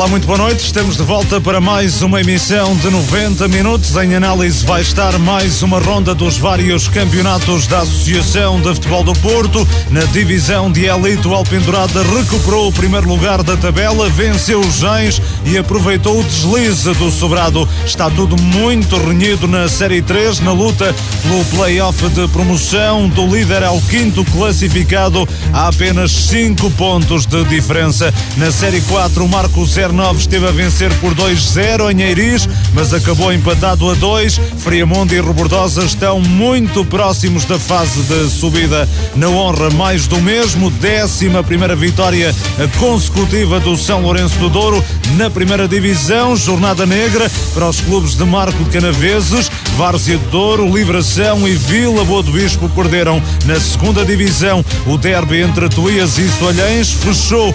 Olá, muito boa noite. Estamos de volta para mais uma emissão de 90 minutos. Em análise vai estar mais uma ronda dos vários campeonatos da Associação de Futebol do Porto. Na divisão de elite, o Alpendurada recuperou o primeiro lugar da tabela, venceu os Gens e aproveitou o deslize do Sobrado. Está tudo muito renhido na Série 3, na luta pelo play-off de promoção. Do líder ao quinto classificado, há apenas 5 pontos de diferença. Na Série 4, o Marcos 09 esteve a vencer por 2-0 em Eiris, mas acabou empatado a 2. Friamundo e Rebordosa estão muito próximos da fase de subida. Na honra, mais do mesmo, décima primeira vitória consecutiva do São Lourenço do Douro na primeira divisão. Jornada negra para os clubes de Marco de Canaveses, Várzea de Douro, Livração e Vila Boa do Bispo perderam na segunda divisão. O derby entre Tuías e Soalhães fechou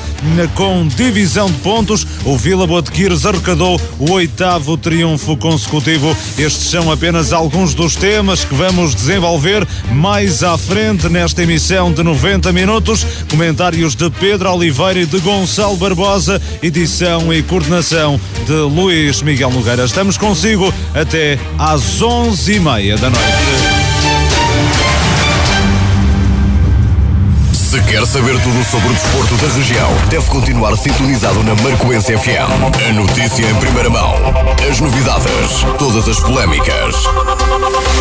com divisão de pontos. O Vila Boa de Quires arrecadou o oitavo triunfo consecutivo. Estes são apenas alguns dos temas que vamos desenvolver mais à frente nesta emissão de 90 minutos. Comentários de Pedro Oliveira e de Gonçalo Barbosa, edição e coordenação de Luís Miguel Nogueira. Estamos consigo até às 11h30 da noite. Se quer saber tudo sobre o desporto da região, deve continuar sintonizado na Marcoense FM. A notícia em primeira mão, as novidades, todas as polémicas.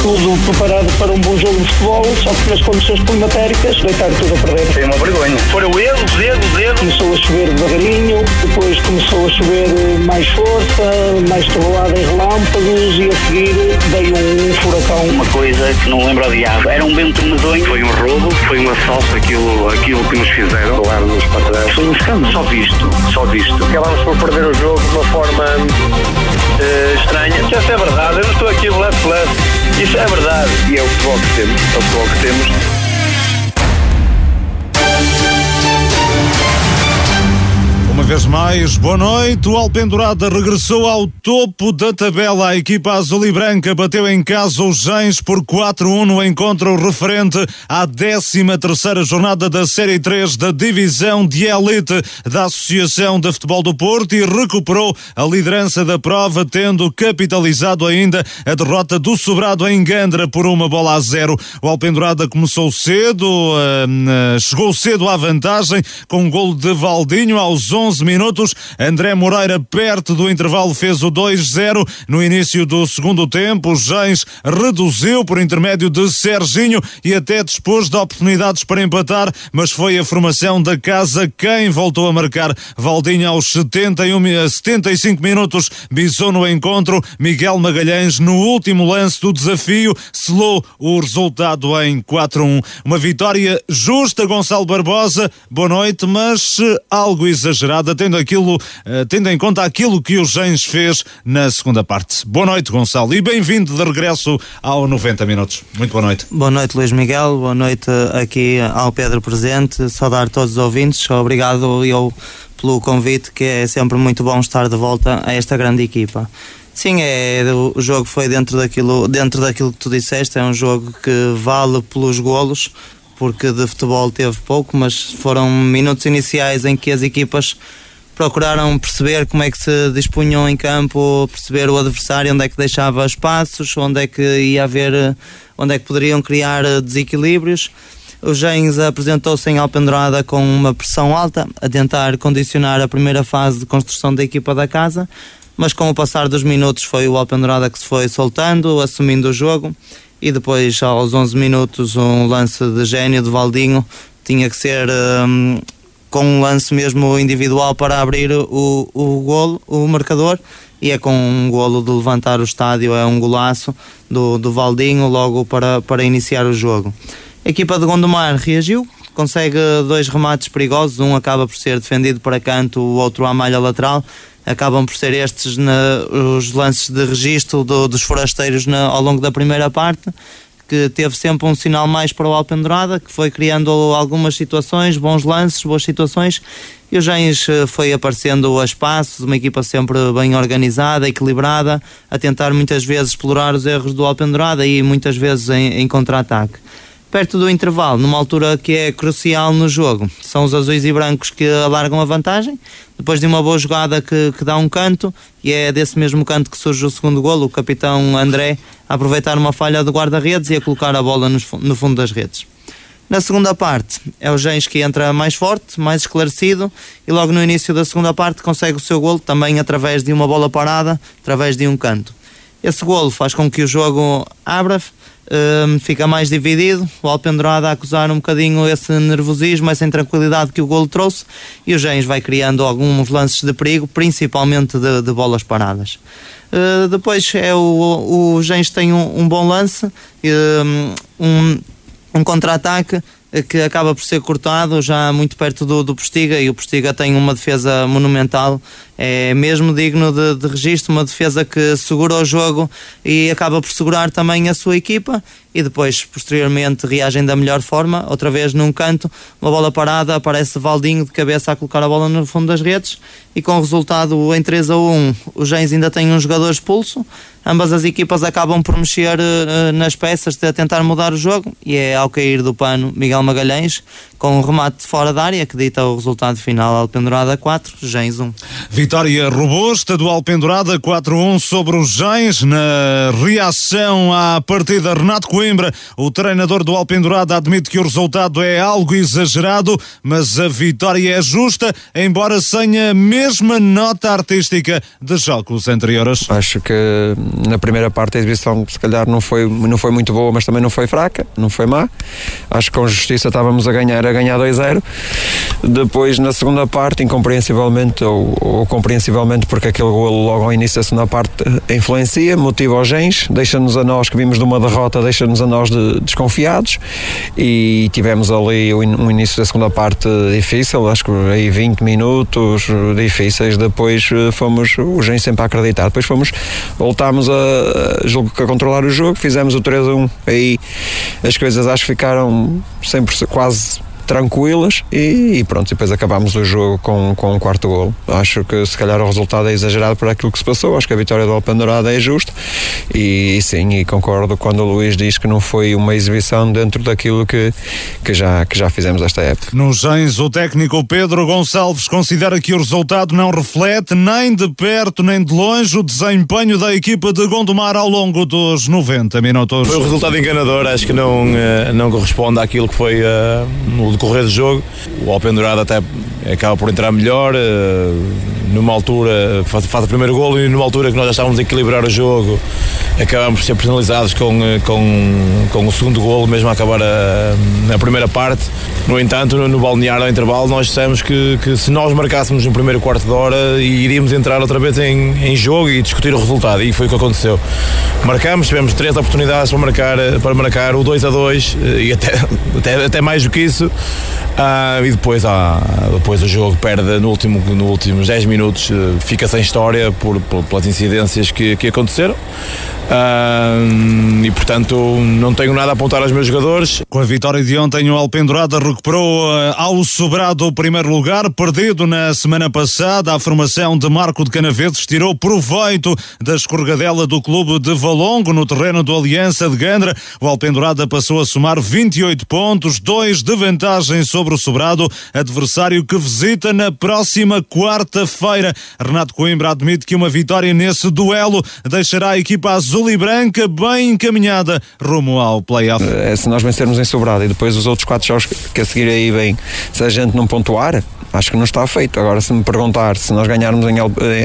Tudo preparado para um bom jogo de futebol, só que nas condições climatéricas deitar tudo a perder. Foi uma vergonha. Foram erros, erros, erros. Começou a chover devagarinho, depois começou a chover mais força, mais trovoada em relâmpagos e a seguir veio um furacão. Uma coisa que não lembro a diabo. Era um vento medonho. Foi um roubo, foi um assalto, aquilo, aquilo que nos fizeram. Levaram-nos para trás. Foi um escândalo. Só visto, só visto. Acabámos por perder o jogo de uma forma uh, estranha. Se essa é verdade, eu não estou aqui left left. Isso é verdade. E é o futebol que temos. É o futebol que temos. Uma vez mais, boa noite. O Alpendurada regressou ao topo da tabela. A equipa azul e branca bateu em casa os Gens por 4-1 no encontro referente à 13 terceira jornada da Série 3 da Divisão de Elite da Associação de Futebol do Porto e recuperou a liderança da prova, tendo capitalizado ainda a derrota do Sobrado em Gandra por uma bola a zero. O Alpendurada começou cedo, uh, chegou cedo à vantagem com um golo de Valdinho aos 11 11 minutos. André Moreira, perto do intervalo, fez o 2-0. No início do segundo tempo, Gens reduziu por intermédio de Serginho e até dispôs de oportunidades para empatar, mas foi a formação da casa quem voltou a marcar. Valdinho aos 71, 75 minutos bisou no encontro. Miguel Magalhães, no último lance do desafio, selou o resultado em 4-1. Uma vitória justa, Gonçalo Barbosa. Boa noite, mas algo exagerado tendo, aquilo, uh, tendo em conta aquilo que o Gens fez na segunda parte. Boa noite, Gonçalo, e bem-vindo de regresso ao 90 Minutos. Muito boa noite. Boa noite, Luís Miguel. Boa noite aqui ao Pedro presente. Saudar todos os ouvintes. Obrigado eu pelo convite, que é sempre muito bom estar de volta a esta grande equipa. Sim, é, o jogo foi dentro daquilo, dentro daquilo que tu disseste, é um jogo que vale pelos golos, porque de futebol teve pouco, mas foram minutos iniciais em que as equipas procuraram perceber como é que se dispunham em campo, perceber o adversário, onde é que deixava espaços, onde é que ia haver, onde é que poderiam criar desequilíbrios. O Gens apresentou-se em Alpendurada com uma pressão alta, a tentar condicionar a primeira fase de construção da equipa da casa, mas com o passar dos minutos foi o Alpendurada que se foi soltando, assumindo o jogo e depois aos 11 minutos um lance de gênio de Valdinho. Tinha que ser um, com um lance mesmo individual para abrir o, o golo, o marcador. E é com um golo de levantar o estádio, é um golaço do, do Valdinho logo para, para iniciar o jogo. A equipa de Gondomar reagiu, consegue dois remates perigosos, um acaba por ser defendido para canto, o outro à malha lateral, acabam por ser estes na, os lances de registro do, dos forasteiros na, ao longo da primeira parte que teve sempre um sinal mais para o Alpendurada, que foi criando algumas situações, bons lances, boas situações, e o Gens eh, foi aparecendo a espaços, uma equipa sempre bem organizada, equilibrada, a tentar muitas vezes explorar os erros do Alpendurada e muitas vezes em, em contra-ataque. Perto do intervalo, numa altura que é crucial no jogo. São os azuis e brancos que alargam a vantagem, depois de uma boa jogada que, que dá um canto, e é desse mesmo canto que surge o segundo golo, o capitão André a aproveitar uma falha do guarda-redes e a colocar a bola no, no fundo das redes. Na segunda parte, é o Gens que entra mais forte, mais esclarecido e logo no início da segunda parte consegue o seu golo também através de uma bola parada, através de um canto. Esse golo faz com que o jogo abra, um, fica mais dividido. O Alpendurada a acusar um bocadinho esse nervosismo, essa intranquilidade que o golo trouxe e o Gens vai criando alguns lances de perigo, principalmente de, de bolas paradas. Uh, depois é o, o Gens tem um, um bom lance, um, um contra-ataque que acaba por ser cortado já muito perto do, do Postiga e o Postiga tem uma defesa monumental. É mesmo digno de, de registro, uma defesa que segura o jogo e acaba por segurar também a sua equipa. E depois, posteriormente, reagem da melhor forma, outra vez num canto, uma bola parada, aparece Valdinho de cabeça a colocar a bola no fundo das redes. E com o resultado em 3 a 1, o Gens ainda tem um jogador expulso, ambas as equipas acabam por mexer uh, nas peças de tentar mudar o jogo e é ao cair do pano Miguel Magalhães com um remate fora da área que dita o resultado final Alpendurada 4, Gens 1. Vitória robusta do Alpendurada 4-1 sobre os Gens na reação à partida Renato Coimbra, o treinador do Alpendurada admite que o resultado é algo exagerado, mas a vitória é justa, embora sem a mesma nota artística de jogos anteriores. Acho que na primeira parte a exibição se calhar não foi, não foi muito boa, mas também não foi fraca, não foi má. Acho que com justiça estávamos a ganhar a ganhar 2-0. Depois, na segunda parte, incompreensivelmente, ou, ou, compreensivelmente, porque aquele golo logo ao início da segunda parte influencia, motiva os gens, deixa-nos a nós que vimos de uma derrota, deixa-nos a nós de, desconfiados e tivemos ali um início da segunda parte difícil, acho que aí 20 minutos difíceis. Depois eh, fomos, os gens sempre a acreditar. Depois fomos, voltámos a, a controlar o jogo, fizemos o 3-1. Aí as coisas acho que ficaram 100%, quase tranquilas e, e pronto, depois acabámos o jogo com, com um quarto gol. Acho que se calhar o resultado é exagerado por aquilo que se passou, acho que a vitória do Alpendurada é justa e, e, sim, e concordo quando o Luís diz que não foi uma exibição dentro daquilo que, que, já, que já fizemos esta época. No Gens, o técnico Pedro Gonçalves considera que o resultado não reflete nem de perto nem de longe o desempenho da equipa de Gondomar ao longo dos 90 minutos. Foi um resultado enganador, acho que não, eh, não corresponde àquilo que foi uh, decorrer do jogo. O Alpendurado até acaba por entrar melhor, eh, numa altura faz, faz o primeiro golo e numa altura que nós já estávamos a equilibrar o jogo, acabamos por ser penalizados com, eh, com, com o segundo golo, mesmo a acabar a, a primeira parte. No entanto, no, no balneário ao intervalo, nós dissemos que, que se nós marcássemos no primeiro quarto de hora, iríamos entrar outra vez em, em jogo e discutir o resultado, e foi o que aconteceu. Marcamos, tivemos três oportunidades para marcar, para marcar o 2 a 2 eh, e até, até, até mais do que isso. Ah, e depois, ah, depois o jogo perde no último, no últimos 10 minutos, eh, fica sem história por, por pelas incidências que, que aconteceram. E portanto não tenho nada a apontar aos meus jogadores. Com a vitória de ontem, o Alpendurada recuperou uh, ao sobrado o primeiro lugar, perdido na semana passada. A formação de Marco de Canaveses tirou proveito da escorregadela do clube de Valongo no terreno do Aliança de Gandra. O Alpendurada passou a somar 28 pontos, dois de vantagem sobre o sobrado, adversário que visita na próxima quarta-feira. Renato Coimbra admite que uma vitória nesse duelo deixará a equipa azul azul e branca bem encaminhada rumo ao playoff. É, se nós vencermos em Sobrado e depois os outros quatro jogos que a seguir aí vêm, se a gente não pontuar, acho que não está feito. Agora, se me perguntar se nós ganharmos em,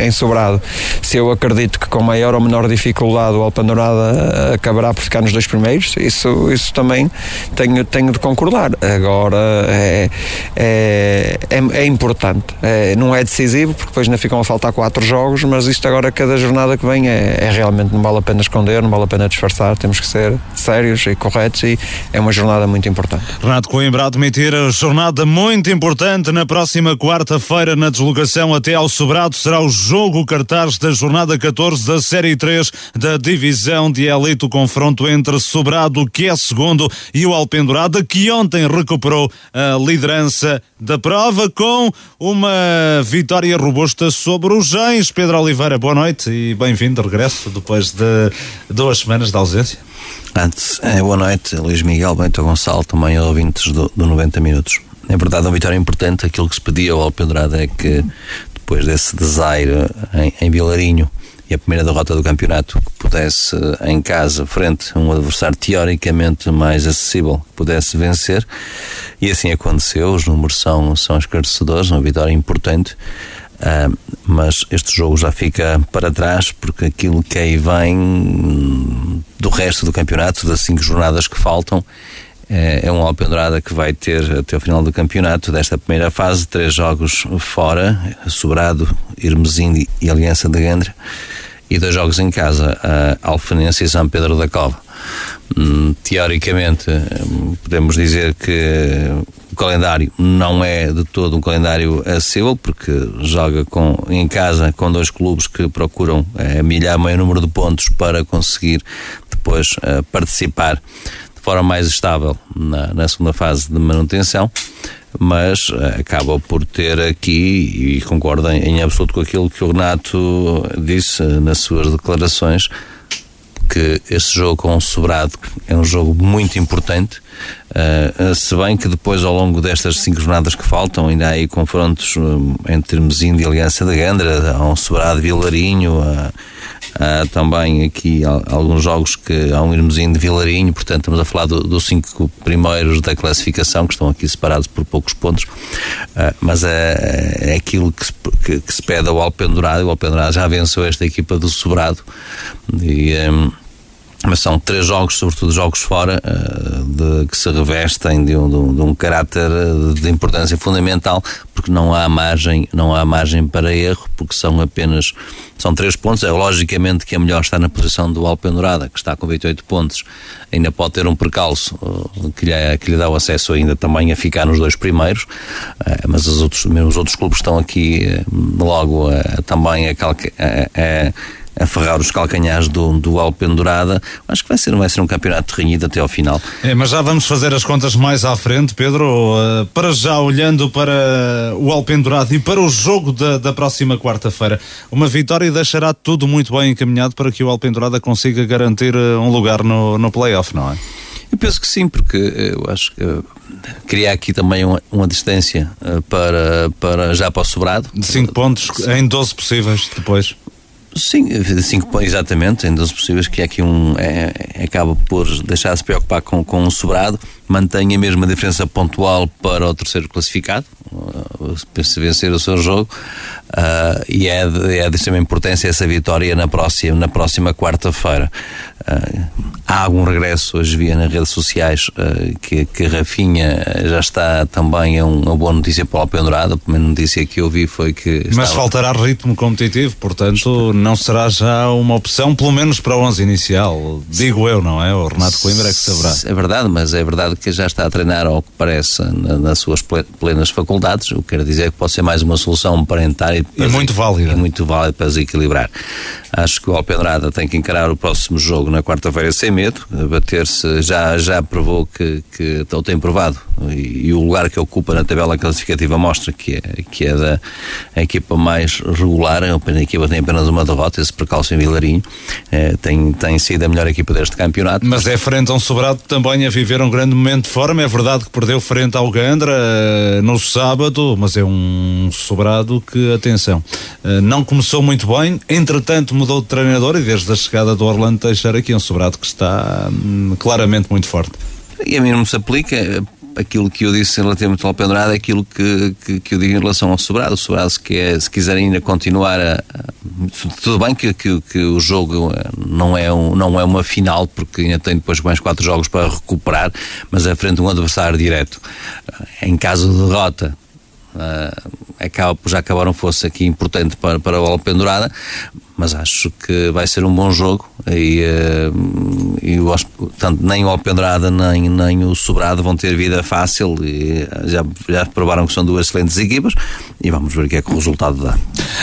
em Sobrado, se eu acredito que com maior ou menor dificuldade o Alpanorada acabará por ficar nos dois primeiros, isso, isso também tenho, tenho de concordar. Agora, é, é, é, é importante. É, não é decisivo, porque depois ainda ficam a faltar quatro jogos, mas isto agora, cada jornada que vem, é, é realmente, não vale a pena esconder, não vale a pena disfarçar, temos que ser sérios e corretos e é uma jornada muito importante. Renato Coimbra a admitir a jornada muito importante na próxima quarta-feira na deslocação até ao Sobrado será o jogo cartaz da jornada 14 da Série 3 da divisão de elite, o confronto entre Sobrado, que é segundo, e o Alpendurada, que ontem recuperou a liderança da prova com uma vitória robusta sobre os Gens. Pedro Oliveira, boa noite e bem-vindo de regresso depois de duas semanas de ausência. Antes, é, boa noite, Luís Miguel Bento Gonçalo, também ouvintes do, do 90 Minutos. É verdade, uma vitória importante. Aquilo que se pedia ao Alpendrada é que depois desse desaire em, em Vilarinho e a primeira derrota do campeonato que pudesse em casa, frente a um adversário teoricamente mais acessível, pudesse vencer. E assim aconteceu, os números são, são esclarecedores, uma vitória importante. Uh, mas este jogo já fica para trás porque aquilo que aí vem do resto do campeonato, das cinco jornadas que faltam é, é um Alpendrada que vai ter até o final do campeonato desta primeira fase três jogos fora, Sobrado, Irmesinde e Aliança de Gandra e dois jogos em casa, a Alfenense e São Pedro da Cova. Hum, teoricamente, hum, podemos dizer que o calendário não é de todo um calendário acessível, porque joga com, em casa com dois clubes que procuram é, milhar o maior número de pontos para conseguir depois uh, participar de forma mais estável na, na segunda fase de manutenção, mas uh, acaba por ter aqui, e concordo em, absoluto com aquilo que o Renato disse uh, nas suas declarações, que este jogo com o Sobrado é um jogo muito importante, uh, se bem que depois ao longo destas cinco jornadas que faltam ainda há aí confrontos entre Mesinho e Aliança da Gandra, há um Sobrado Vilarinho, também aqui alguns jogos que há um irmozinho de Vilarinho, portanto estamos a falar do, dos cinco primeiros da classificação, que estão aqui separados por poucos pontos, uh, mas é, é aquilo que se, que, que se pede ao Alpendurado, o Alpendurado já venceu esta equipa do Sobrado. E... Um, mas são três jogos, sobretudo jogos fora, eh, de, que se revestem de um, de, um, de um, caráter eh, de importância fundamental, porque não há margem, não há margem para erro, porque são apenas são três pontos. É logicamente que é melhor estar na posição do Alpendurada, que está com 28 pontos, ainda pode ter um percalço eh, que lhe, que lhe dá o acesso ainda também a ficar nos dois primeiros, mas os outros, os outros clubes estão aqui logo também a, a, a a ferrar os calcanhares do, do Alpendurada. Acho que vai ser, vai ser um campeonato renhido até ao final. É, mas já vamos fazer as contas mais à frente, Pedro. Uh, para já, olhando para o Alpendurado e para o jogo da, da próxima quarta-feira, uma vitória deixará tudo muito bem encaminhado para que o Alpendurada consiga garantir uh, um lugar no, no playoff, não é? Eu penso que sim, porque eu acho que uh, criar aqui também uma, uma distância uh, para, para já para o sobrado. De 5 pontos em 12 possíveis depois. Sim, cinco, exatamente, em 12 possíveis, que é aqui um. É, é, acaba por deixar de se preocupar com, com um sobrado, mantém a mesma diferença pontual para o terceiro classificado, uh, se vencer o seu jogo, uh, e é de, é de extrema importância essa vitória na próxima, na próxima quarta-feira. Uh, há algum regresso, hoje via nas redes sociais uh, que, que Rafinha já está também a uma boa notícia para o Alpendurado, a primeira notícia que eu vi foi que. Mas faltará ritmo competitivo, portanto não será já uma opção, pelo menos para o 11 inicial, digo eu, não é? O Renato Coimbra é que saberá. É verdade, mas é verdade que já está a treinar ao que parece na, nas suas plenas faculdades, o que quer dizer que pode ser mais uma solução parental e, e muito válida. E muito válida para desequilibrar. Acho que o Alpendrada tem que encarar o próximo jogo na quarta-feira sem medo, bater-se, já, já provou que, que ou tem provado, e, e, o lugar que ocupa na tabela classificativa mostra que é, que é da equipa mais regular, a equipa tem apenas uma derrota, esse percalço em Vilarinho, é, tem, tem sido a melhor equipa deste campeonato. Mas é frente a um sobrado também a viver um grande momento de forma, é verdade que perdeu frente ao Gandra eh, no sábado, mas é um sobrado que, atenção, eh, não começou muito bem, entretanto mudou de treinador e desde a chegada do Orlando Teixeira aqui é um sobrado que está hum, claramente muito forte. E a mim não se aplica aquilo que eu disse relativamente ao Alpendrada é aquilo que, que, que, eu digo em relação ao Sobrado. O Sobrado, se, quer, se quiser ainda continuar a, tudo bem que, que, que, o jogo não é, um, não é uma final, porque ainda tem depois mais quatro jogos para recuperar, mas é frente a um adversário direto. Em caso de derrota, acaba, já acabaram fosse aqui importante para, para o Alpendurada, mas acho que vai ser um bom jogo e, uh, e o, tanto nem o Alpendrada nem, nem o Sobrado vão ter vida fácil e já, já provaram que são duas excelentes equipas e vamos ver o que é que o resultado dá.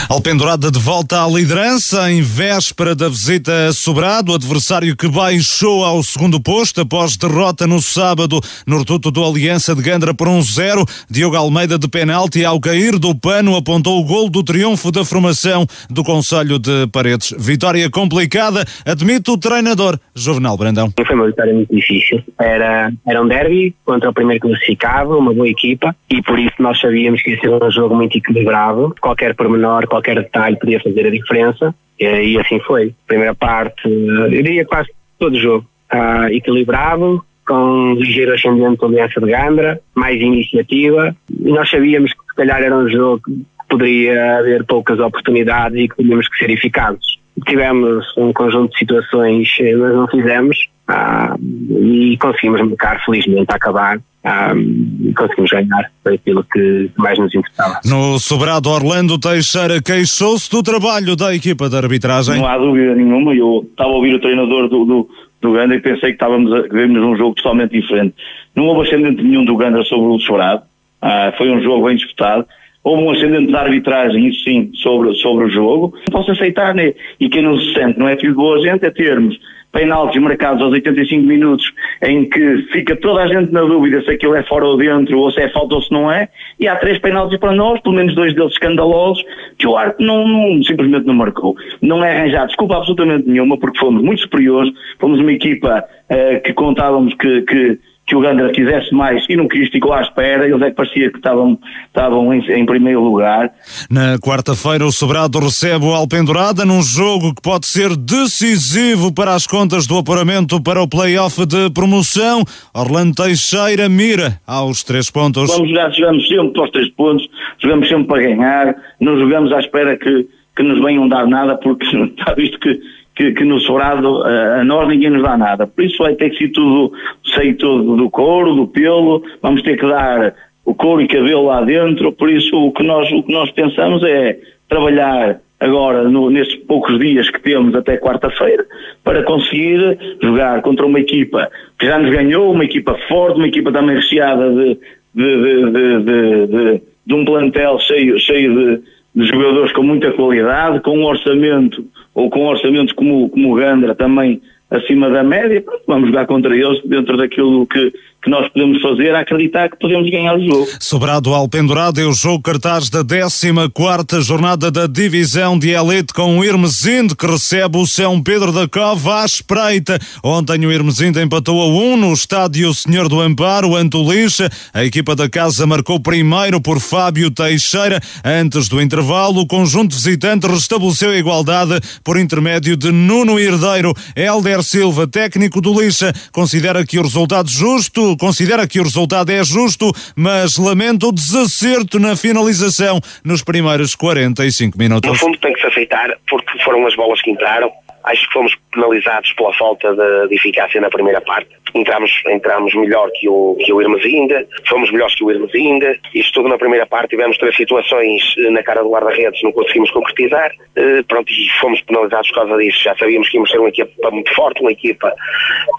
Alpendurada de volta à liderança em véspera da visita a Sobrado, adversário que baixou ao segundo posto após derrota no sábado no reduto do Aliança de Gandra por 1-0. Um Diogo Almeida de penalti ao cair do pano apontou o gol do triunfo da formação do Conselho de Paredes. Vitória complicada, admite o treinador Juvenal Brandão. Foi uma vitória muito difícil. Era, era um derby contra o primeiro classificado, uma boa equipa, e por isso nós sabíamos que ia ser um jogo muito equilibrado. Qualquer pormenor, qualquer detalhe podia fazer a diferença, e, e assim foi. Primeira parte, eu diria quase todo o jogo. Uh, equilibrado, com ligeiro ascendente da Aliança de Gandra, mais iniciativa, e nós sabíamos que se calhar era um jogo poderia haver poucas oportunidades e que tínhamos que ser eficazes. Tivemos um conjunto de situações, eh, mas não fizemos ah, e conseguimos marcar felizmente a acabar ah, e conseguimos ganhar, foi aquilo que mais nos interessava. No sobrado Orlando Teixeira queixou-se do trabalho da equipa de arbitragem. Não há dúvida nenhuma, eu estava a ouvir o treinador do, do, do Gandra e pensei que estávamos a ver um jogo totalmente diferente. Não houve ascendente nenhum do Gandra sobre o sobrado, ah, foi um jogo bem disputado houve um ascendente da arbitragem, isso sim, sobre, sobre o jogo. Não posso aceitar, né? e quem não se sente, não é filho de boa gente, é termos penaltis marcados aos 85 minutos, em que fica toda a gente na dúvida se aquilo é fora ou dentro, ou se é falta ou se não é, e há três penaltis para nós, pelo menos dois deles escandalosos, que o árbitro não, não, simplesmente não marcou. Não é arranjado desculpa absolutamente nenhuma, porque fomos muito superiores, fomos uma equipa uh, que contávamos que, que que o Gandra quisesse mais e não quis, ficou à espera, eles é que parecia que estavam, estavam em, em primeiro lugar. Na quarta-feira o Sobrado recebe o Alpendurada num jogo que pode ser decisivo para as contas do apuramento para o play-off de promoção. Orlando Teixeira mira aos três pontos. Vamos jogar, jogamos sempre para os três pontos, jogamos sempre para ganhar, não jogamos à espera que, que nos venham dar nada, porque está visto que que, que no sobrado a, a nós ninguém nos dá nada. Por isso vai ter que ser tudo, sair tudo do couro, do pelo, vamos ter que dar o couro e cabelo lá dentro, por isso o que nós, o que nós pensamos é trabalhar agora no, nesses poucos dias que temos até quarta-feira para conseguir jogar contra uma equipa que já nos ganhou, uma equipa forte, uma equipa também recheada de, de, de, de, de um plantel cheio, cheio de, de jogadores com muita qualidade, com um orçamento ou com orçamentos como, como o Gandra também acima da média, vamos jogar contra eles dentro daquilo que, que nós podemos fazer, a acreditar que podemos ganhar o jogo. Sobrado ao pendurado é o jogo cartaz da 14 jornada da divisão de elite com o Irmesinde que recebe o São Pedro da Cova à espreita. Ontem o Irmesinde empatou a 1 no estádio Senhor do Amparo, ante o Lixa. A equipa da casa marcou primeiro por Fábio Teixeira. Antes do intervalo, o conjunto visitante restabeleceu a igualdade por intermédio de Nuno Herdeiro. Helder Silva, técnico do Lixa, considera que o resultado justo considera que o resultado é justo, mas lamenta o desacerto na finalização nos primeiros 45 minutos. No fundo tem que se aceitar porque foram as bolas que entraram. Acho que fomos penalizados pela falta de, de eficácia na primeira parte. Entramos, entramos melhor que o, que o Irmesinda, fomos melhores que o Irmesinda. Isto tudo na primeira parte. Tivemos três situações eh, na cara do guarda-redes, não conseguimos concretizar. Uh, pronto, e fomos penalizados por causa disso. Já sabíamos que íamos ser uma equipa muito forte, uma equipa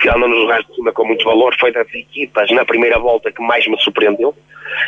que anda nos lugares de cima com muito valor. Foi das equipas na primeira volta que mais me surpreendeu.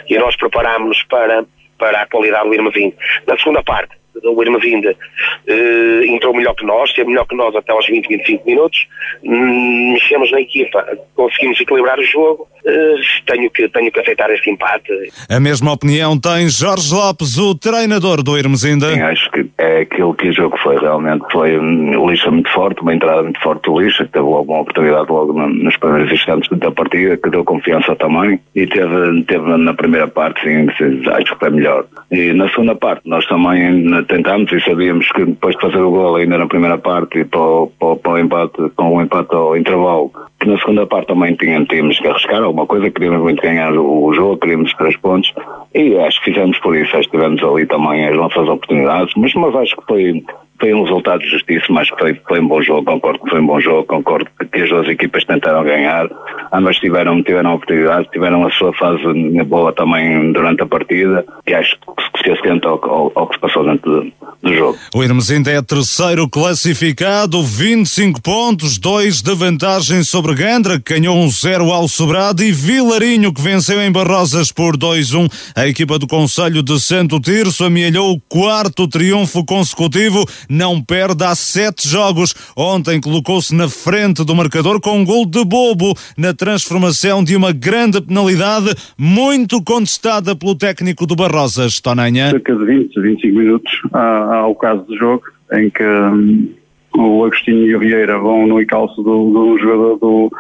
E nós preparámos-nos para, para a qualidade do Irmesinda. Na segunda parte, o Irmavinda uh, entrou melhor que nós, esteve melhor que nós até aos 20, 25 minutos, hum, mexemos na equipa, conseguimos equilibrar o jogo, uh, tenho, que, tenho que aceitar este empate. A mesma opinião tem Jorge Lopes, o treinador do Irmesinda. Sim, acho que é aquilo que o jogo foi realmente, foi um lixa muito forte, uma entrada muito forte do lixa, que teve logo uma oportunidade logo nos primeiros instantes da partida, que deu confiança também, e teve, teve na primeira parte, sim, acho que foi melhor. E na segunda parte, nós também tentámos e sabíamos que depois de fazer o gol ainda na primeira parte para o, para o empate, com o empate ao intervalo, que na segunda parte também tínhamos, tínhamos que arriscar alguma coisa, queríamos muito ganhar o, o jogo, queríamos três pontos e acho que fizemos por isso, acho que tivemos ali também as nossas oportunidades, mas, mas acho que foi foi um resultado justíssimo, mas foi, foi um bom jogo, concordo que foi um bom jogo, concordo que as duas equipas tentaram ganhar, ambas tiveram, tiveram oportunidade, tiveram a sua fase boa também durante a partida e acho que se assenta ao, ao, ao, que se passou dentro do, do jogo. O Irmesinda é terceiro classificado, 25 pontos, 2 de vantagem sobre Gandra, que ganhou um 0 ao Sobrado e Vilarinho, que venceu em Barrosas por 2-1. A equipa do Conselho de Santo Tirso amealhou o quarto triunfo consecutivo não perde há sete jogos. Ontem colocou-se na frente do marcador com um gol de bobo na transformação de uma grande penalidade muito contestada pelo técnico do Barrosas, Tonanha. Cerca de 20, 25 minutos há, há o caso do jogo em que hum, o Agostinho e o Vieira vão no encalço do, do jogador do,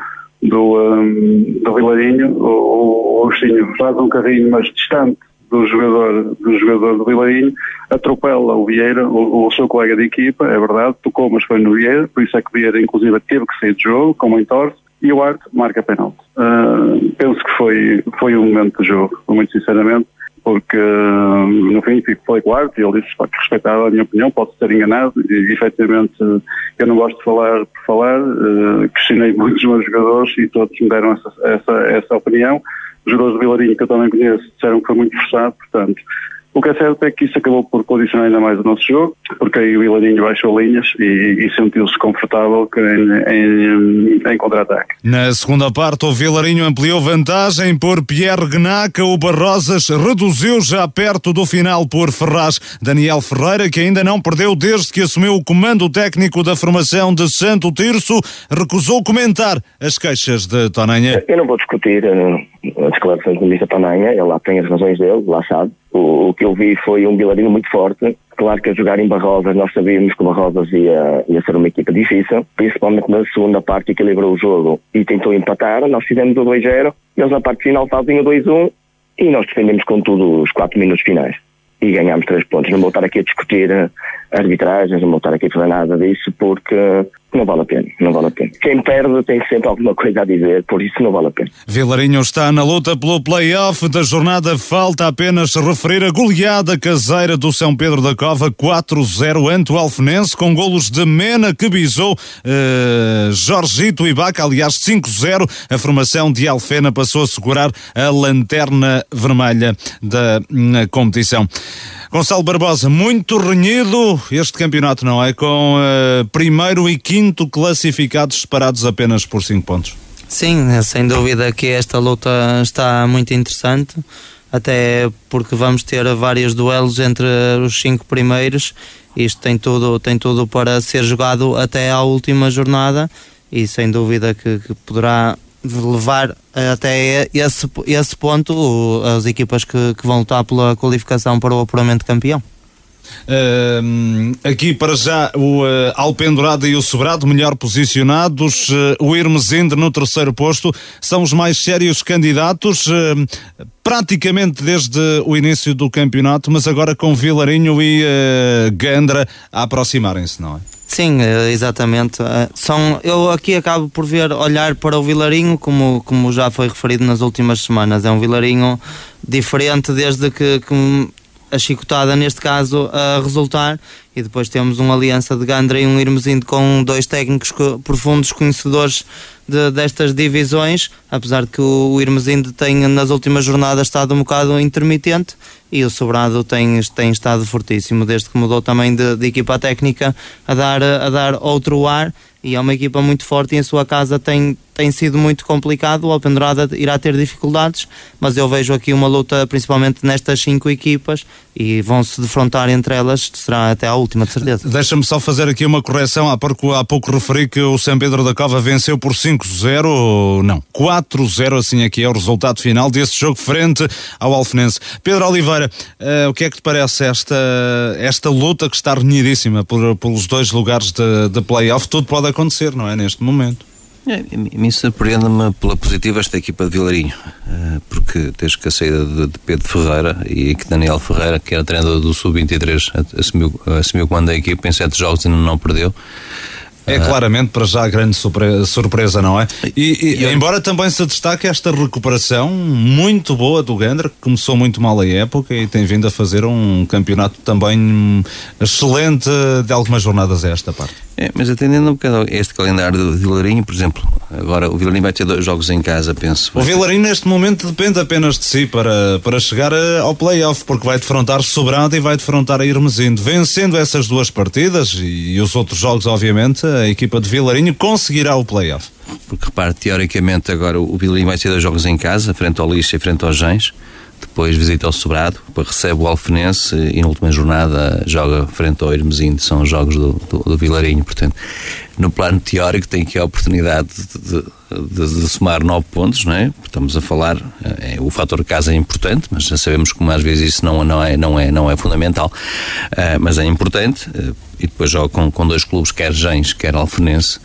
do, um, do Vilarinho. O, o Agostinho faz um carrinho, mas distante do jogador do jogador do Vilarinho, atropela o Vieira, o, o, seu colega de equipa, é verdade, tocou, mas foi no Vieira, por isso é que o Vieira inclusive teve que sair de jogo, com um entorse, e o Arte marca penalti. Uh, penso que foi, foi um momento do jogo, muito sinceramente, porque uh, no fim foi com o Arte e ele disse que respeitava a minha opinião, posso ser enganado, e efetivamente eu não gosto de falar por falar, uh, questionei muitos meus jogadores e todos me deram essa, essa, essa opinião, jogadores do Vilarinho que eu também conheço disseram que foi muito forçado, portanto, o que é certo é que isso acabou por condicionar ainda mais o nosso jogo, porque aí o Vilarinho baixou linhas e, e sentiu-se confortável em, em, em contra-ataque. Na segunda parte, o Vilarinho ampliou vantagem por Pierre Gnaca. O Barrosas reduziu já perto do final por Ferraz. Daniel Ferreira, que ainda não perdeu desde que assumiu o comando técnico da formação de Santo Tirso, recusou comentar as queixas de Tonanha. Eu não vou discutir uh, as declarações do ministro Tonanha, ele lá tem as razões dele, lá sabe. O, o, que eu vi foi um Vilarino muito forte. Claro que a jogar em Barrosas nós sabíamos que o Barrosas ia, ia ser uma equipa difícil, principalmente na segunda parte equilibrou o jogo e tentou empatar. Nós fizemos o 2-0, eles na parte final faziam o 2-1 e nós defendemos com tudo os 4 minutos finais e ganhámos 3 pontos. Não vou estar aqui a discutir arbitragens, não vou estar aqui a fazer nada disso porque não vale a pena, não vale a pena. Quem perde tem sempre alguma coisa a dizer, por isso não vale a pena. Vilarinho está na luta pelo play-off da jornada. Falta apenas referir a goleada caseira do São Pedro da Cova 4-0 ante o Alfenense, com golos de Mena que bisou uh, Jorgito e aliás 5-0. A formação de Alfena passou a segurar a lanterna vermelha da competição. Gonçalo Barbosa, muito renhido este campeonato, não é? Com uh, primeiro e quinto classificados separados apenas por cinco pontos. Sim, sem dúvida que esta luta está muito interessante, até porque vamos ter vários duelos entre os cinco primeiros. Isto tem tudo, tem tudo para ser jogado até à última jornada e sem dúvida que, que poderá levar até esse, esse ponto as equipas que, que vão lutar pela qualificação para o apuramento campeão. Aqui para já o uh, Alpendurada e o Sobrado melhor posicionados, uh, o Irmesinde no terceiro posto são os mais sérios candidatos praticamente desde o início do campeonato, mas agora com Vilarinho e Gandra a aproximarem-se, não é? Sim, eh, exatamente. Eh, são, eu aqui acabo por ver, olhar para o Vilarinho, como, como já foi referido nas últimas semanas. É um Vilarinho diferente desde que, que a chicotada, neste caso, a resultar. E depois temos uma aliança de Gandra e um Irmesindo com dois técnicos profundos conhecedores de, destas divisões, apesar de que o, o Irmesindo tem nas últimas jornadas estado um bocado intermitente e o Sobrado tem, tem estado fortíssimo desde que mudou também de, de equipa técnica a dar, a dar outro ar. E é uma equipa muito forte e em sua casa tem, tem sido muito complicado. O Alpendurada irá ter dificuldades, mas eu vejo aqui uma luta principalmente nestas cinco equipas e vão se defrontar entre elas, será até à última, de certeza. Deixa-me só fazer aqui uma correção. Há pouco, há pouco referi que o São Pedro da Cova venceu por 5-0, não, 4-0, assim aqui é o resultado final desse jogo frente ao Alfenense. Pedro Oliveira, uh, o que é que te parece esta, esta luta que está renhidíssima por, pelos dois lugares de, de play-off? Tudo pode acontecer, não é? Neste momento. É, me surpreende-me pela positiva esta equipa de Vilarinho, eh, porque desde que a saída de Pedro Ferreira e que Daniel Ferreira, que era treinador do Sub-23, assumiu, assumiu o comando da equipa em sete jogos e não, perdeu. É claramente para já a grande surpre- surpresa, não é? E, e- embora também se destaque esta recuperação muito boa do Gandra, que começou muito mal a época e tem vindo a fazer um campeonato também hum, excelente de algumas jornadas a esta parte. É, mas atendendo um bocado a este calendário do Vilarinho, por exemplo, agora o Vilarinho vai ter dois jogos em casa, penso. O Vilarinho neste momento depende apenas de si para, para chegar eh, ao play-off, porque vai defrontar Sobrado e vai defrontar a Irmesindo. Vencendo essas duas partidas e, os outros jogos, obviamente, a equipa de Vilarinho conseguirá o play-off. Porque repare, teoricamente agora o Vilarinho vai ter dois jogos em casa, frente ao Lixa e frente aos Gens. Depois visita o Sobrado, recebe o Alfenense e na última jornada joga frente ao Hermesinde. São os jogos do, do, do Vilarinho. Portanto, no plano teórico tem aqui a oportunidade de, de, de, somar nove pontos, não é? Estamos a falar, é, o fator casa é importante, mas já sabemos como às vezes isso não, não, é, não, é, não é fundamental, uh, mas é importante. Uh, e depois joga com, com dois clubes, quer Gens, quer Alfenense,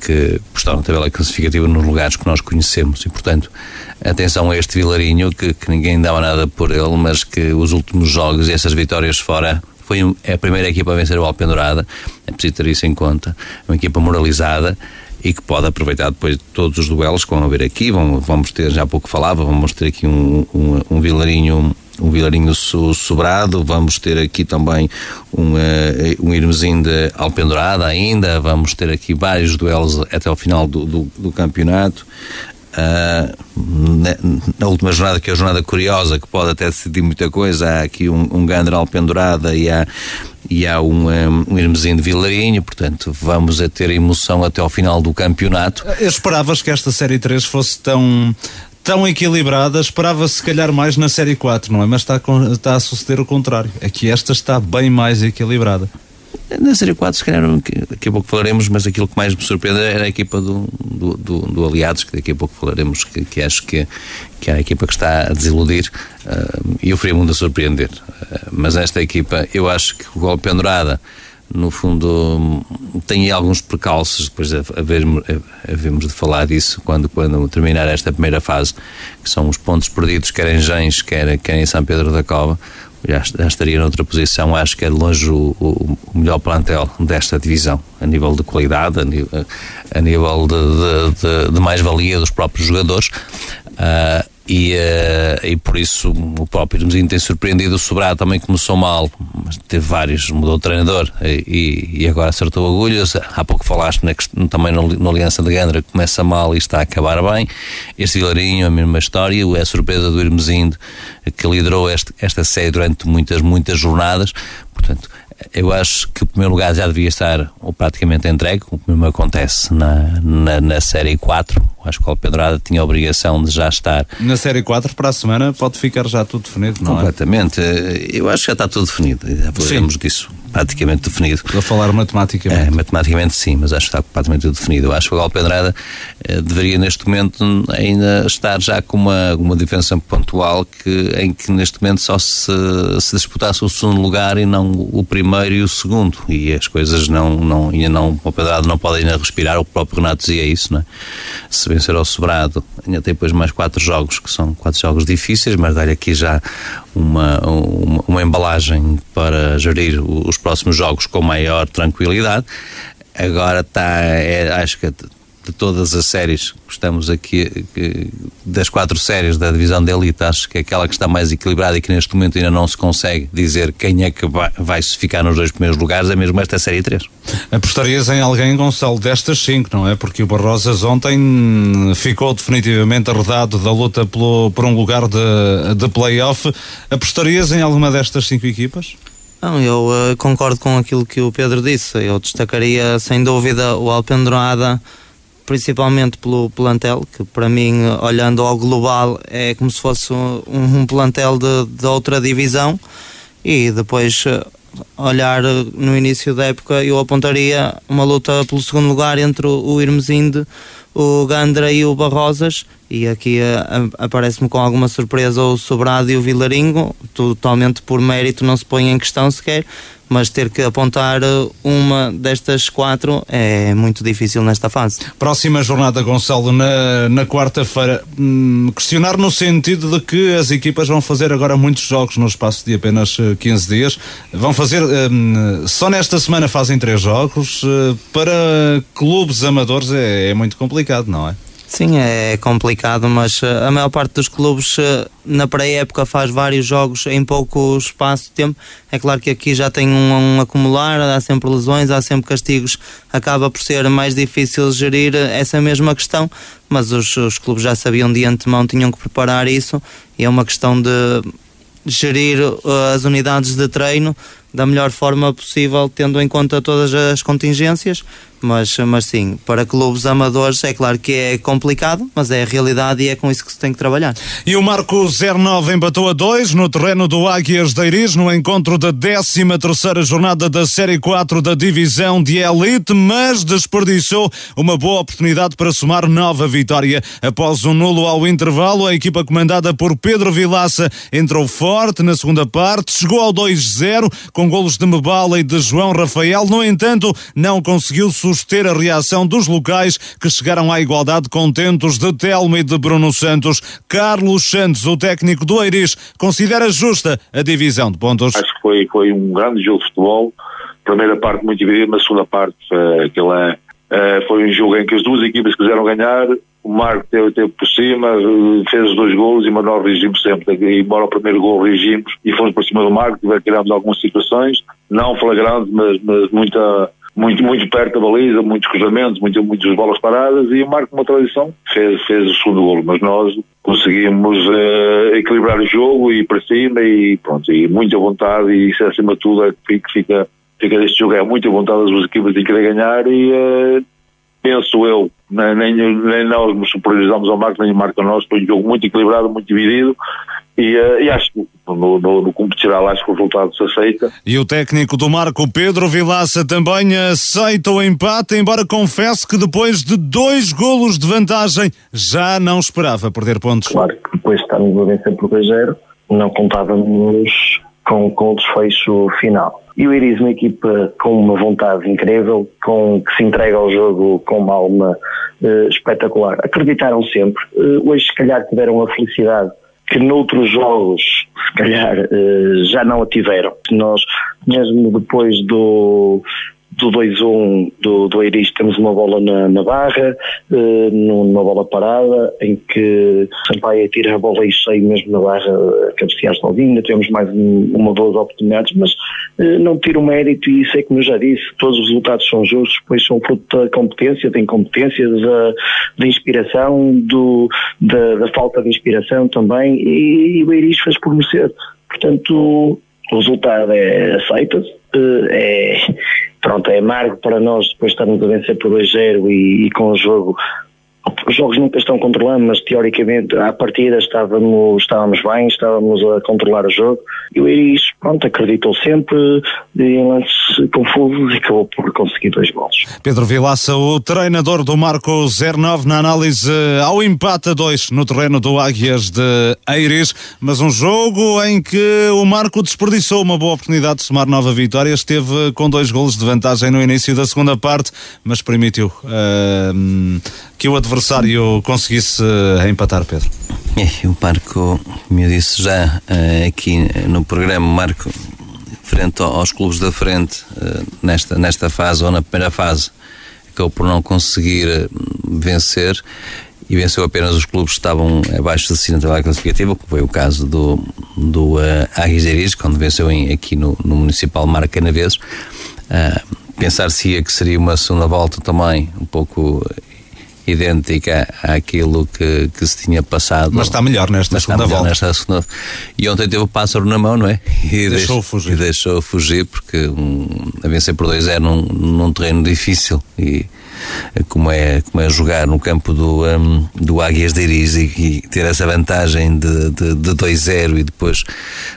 que postaram na tabela classificativa nos lugares que nós conhecemos. E, portanto, atenção a este Vilarinho que, que ninguém dava nada por ele, mas que os últimos jogos e essas vitórias fora foi é a primeira equipa a vencer o Alpendurada, é preciso ter isso em conta, uma equipa moralizada e que pode aproveitar depois todos os duelos que vão haver aqui, vamos, vamos ter, já há pouco falava, vamos ter aqui um, um, um Vilarinho um Vilarinho Sobrado, vamos ter aqui também um, uh, um Irmezinho de Alpendurada ainda, vamos ter aqui vários duelos até ao final do, do, do campeonato. Uh, na, na, última jornada, que é a jornada curiosa, que pode até decidir muita coisa, há aqui um, um Gandra Alpendurada e há, e há um, um, um Irmezinho de Vilarinho, portanto vamos a ter emoção até ao final do campeonato. Esperavas que esta Série 3 fosse tão tão equilibrada, esperava se calhar mais na Série 4, não é? Mas está a, está a suceder o contrário. É que esta está bem mais equilibrada. Na Série 4, se calhar, daqui a pouco falaremos, mas aquilo que mais me surpreende era a equipa do, do, do, do Aliados, que daqui a pouco falaremos, que, que acho que, que é a equipa que está a desiludir uh, e o Friamundo a surpreender. Uh, mas esta equipa, eu acho que o Gol Pendurada, no fundo, tem alguns precalços, depois havemos de falar disso quando, quando terminar esta primeira fase, que são os pontos perdidos, quer em Gens, quer, quer em São Pedro da Cova já, já estaria noutra posição. Acho que é de longe o, o, o melhor plantel desta divisão, a nível de qualidade, a nível, a nível de, de, de, de mais-valia dos próprios jogadores. Uh, e, uh, e por isso o próprio Irmezinho tem surpreendido. O Sobrado também começou mal, mas teve vários, mudou o treinador e, e agora acertou agulhas. Há pouco falaste na, também na, Aliança de Gandra, começa mal e está a acabar bem. Este Vilarinho, a mesma história, é a surpresa do Irmezinho que liderou este, esta série durante muitas, muitas jornadas. Portanto, eu acho que o primeiro lugar já devia estar ou praticamente entregue, o mesmo acontece na, na, na Série 4. Acho que o Alpedrada tinha a obrigação de já estar. Na Série 4, para a semana, pode ficar já tudo definido, não Completamente. é? Eu acho que já está tudo definido. Já falaremos disso praticamente definido. Estou a falar matematicamente. É, matematicamente sim, mas acho que está praticamente definido. Eu acho que o Alpedrada eh, deveria neste momento ainda estar já com uma, uma diferença pontual que, em que neste momento só se, se disputasse o segundo lugar e não o primeiro e o segundo. E as coisas não, não, ainda não, o Alpedrada não pode ainda respirar, o próprio Renato dizia isso, não é? Se vencer ao sobrado, ainda tem depois mais quatro jogos, que são quatro jogos difíceis, mas dá-lhe aqui já uma, uma, uma embalagem para gerir os próximos jogos com maior tranquilidade. Agora está, é, acho que de todas as séries que estamos aqui, que, das quatro séries da divisão de elite, acho que é aquela que está mais equilibrada e que neste momento ainda não se consegue dizer quem é que vai, vai ficar nos dois primeiros lugares, é mesmo esta série 3. Apostarias em alguém, Gonçalo, destas cinco, não é? Porque o Barrosas ontem ficou definitivamente arredado da luta pelo, por um lugar de, de play-off. Apostarias em alguma destas cinco equipas? Não, eu uh, concordo com aquilo que o Pedro disse. Eu destacaria sem dúvida o Alpendurada, principalmente pelo plantel, que para mim, olhando ao global, é como se fosse um, um plantel de, de, outra divisão. E depois, uh, olhar no início da época, eu apontaria uma luta pelo segundo lugar entre o Irmesinde, o Gandra e o Barrosas e aqui uh, aparece-me com alguma surpresa o Sobrado e o Vilaringo, totalmente por mérito não se põe em questão sequer, mas ter que apontar uma destas quatro é muito difícil nesta fase. Próxima jornada, Gonçalo, na, na quarta-feira. Hum, questionar no sentido de que as equipas vão fazer agora muitos jogos no espaço de apenas 15 dias. Vão fazer, hum, só nesta semana fazem três jogos. Para clubes amadores é, é muito complicado, não é? Sim, é complicado, mas eh, a maior parte dos clubes eh, na pré-época faz vários jogos em pouco espaço de tempo. É claro que aqui já tem um, um, acumular, há sempre lesões, há sempre castigos, acaba por ser mais difícil gerir essa mesma questão, mas os, os clubes já sabiam de antemão, tinham que preparar isso. E é uma questão de gerir as unidades de treino da melhor forma possível, tendo em conta todas as contingências mas, mas sim, para clubes amadores é claro que é complicado, mas é a realidade e é com isso que se tem que trabalhar. E o Marco 09 empatou a 2 no terreno do Águias de Iris, no encontro da 13 terceira jornada da Série 4 da Divisão de Elite, mas desperdiçou uma boa oportunidade para somar nova vitória. Após um nulo ao intervalo, a equipa comandada por Pedro Vilaça entrou forte na segunda parte, chegou ao 2-0 com golos de Mebala e de João Rafael, no entanto, não conseguiu suster a reação dos locais que chegaram à igualdade contentos de Telmo e de Bruno Santos. Carlos Santos, o técnico do Eiris, considera justa a divisão de pontos. Acho que foi, foi um grande jogo de futebol. Primeira parte muito dividida, mas segunda parte uh, aquela, uh, foi um jogo em que as duas equipas quiseram ganhar. O Marco teve, teve por cima, fez os dois golos e nós reagimos sempre. Embora o primeiro gol reagimos e fomos por cima do Marco, tivemos algumas situações, não flagrantes, mas, mas muita muito, muito perto da baliza, muitos cruzamentos, muito, muitas bolas paradas e o Marco, uma tradição, fez, fez o segundo golo, mas nós conseguimos uh, equilibrar o jogo e para cima e pronto, e muita vontade e isso acima de tudo é que fica, fica deste jogo, é muita vontade das duas equipas de querer ganhar e uh, penso eu, nem, nem, nós nos superiorizamos ao Marco, nem o Marco a nós, foi um jogo muito equilibrado, muito dividido e, uh, e acho que no, no, no acho que o resultado se aceita. E o técnico do Marco, Pedro Vilaça, também aceita o empate, embora confesse que depois de dois golos de vantagem já não esperava perder pontos. Claro que depois de estarmos a vencer por 2-0, não contávamos com, com o desfecho final. E o Iris, uma equipa com uma vontade incrível, com, que se entrega ao jogo com uma alma uh, espetacular. Acreditaram sempre. Uh, hoje, se calhar, tiveram a felicidade que noutros jogos, se calhar, uh, já não a tiveram. Nós, mesmo depois do, do 2-1 do, do Eiris temos uma bola na, na barra, uh, numa bola parada, em que Sampaio tira a bola e sai mesmo na barra, cabecear sozinho, temos mais um, uma ou duas oportunidades, mas uh, não tira o mérito e isso é como eu já disse, todos os resultados são justos, pois são fruto da competência, da incompetência, da, da inspiração, do, da, da, falta de inspiração também, e, e o Eiris fez por merecer. Portanto, o resultado é aceita-se, uh, é pronto, é amargo para nós depois estarmos a vencer por 2-0 e, e, com o jogo. Os jogos nunca estão controlando, mas teoricamente à partida estávamos, estávamos bem, estávamos a controlar o jogo. E o Iris, pronto, acreditou sempre em lances confusos e acabou por conseguir dois gols. Pedro Vilaça, o treinador do Marco 09 na análise ao empate a 2 no terreno do Águias de Eiris, mas um jogo em que o Marco desperdiçou uma boa oportunidade de somar nova vitória, esteve com dois golos de vantagem no início da segunda parte, mas permitiu uh, que o adversário conseguisse empatar, Pedro. É, o Marco, como eu disse já uh, aqui no programa, Marco frente aos clubes da frente uh, nesta, nesta fase ou na primeira fase acabou por não conseguir vencer e venceu apenas os clubes que estavam abaixo da cena tabela classificativa, que foi o caso do, do uh, quando venceu em, aqui no, no Municipal Mar Canaveses. Uh, Pensar-se-ia que seria uma segunda volta também um pouco idêntica àquilo que, que se tinha passado. Mas está melhor nesta Mas segunda melhor volta. Nesta segunda... E ontem teve o pássaro na mão, não é? E deixou deixou fugir. E deixou fugir porque um, a vencer por 2 é num, num terreno difícil e como é, como é jogar no campo do, um, do Águias de Iris e, e ter essa vantagem de, de, de 2-0 e depois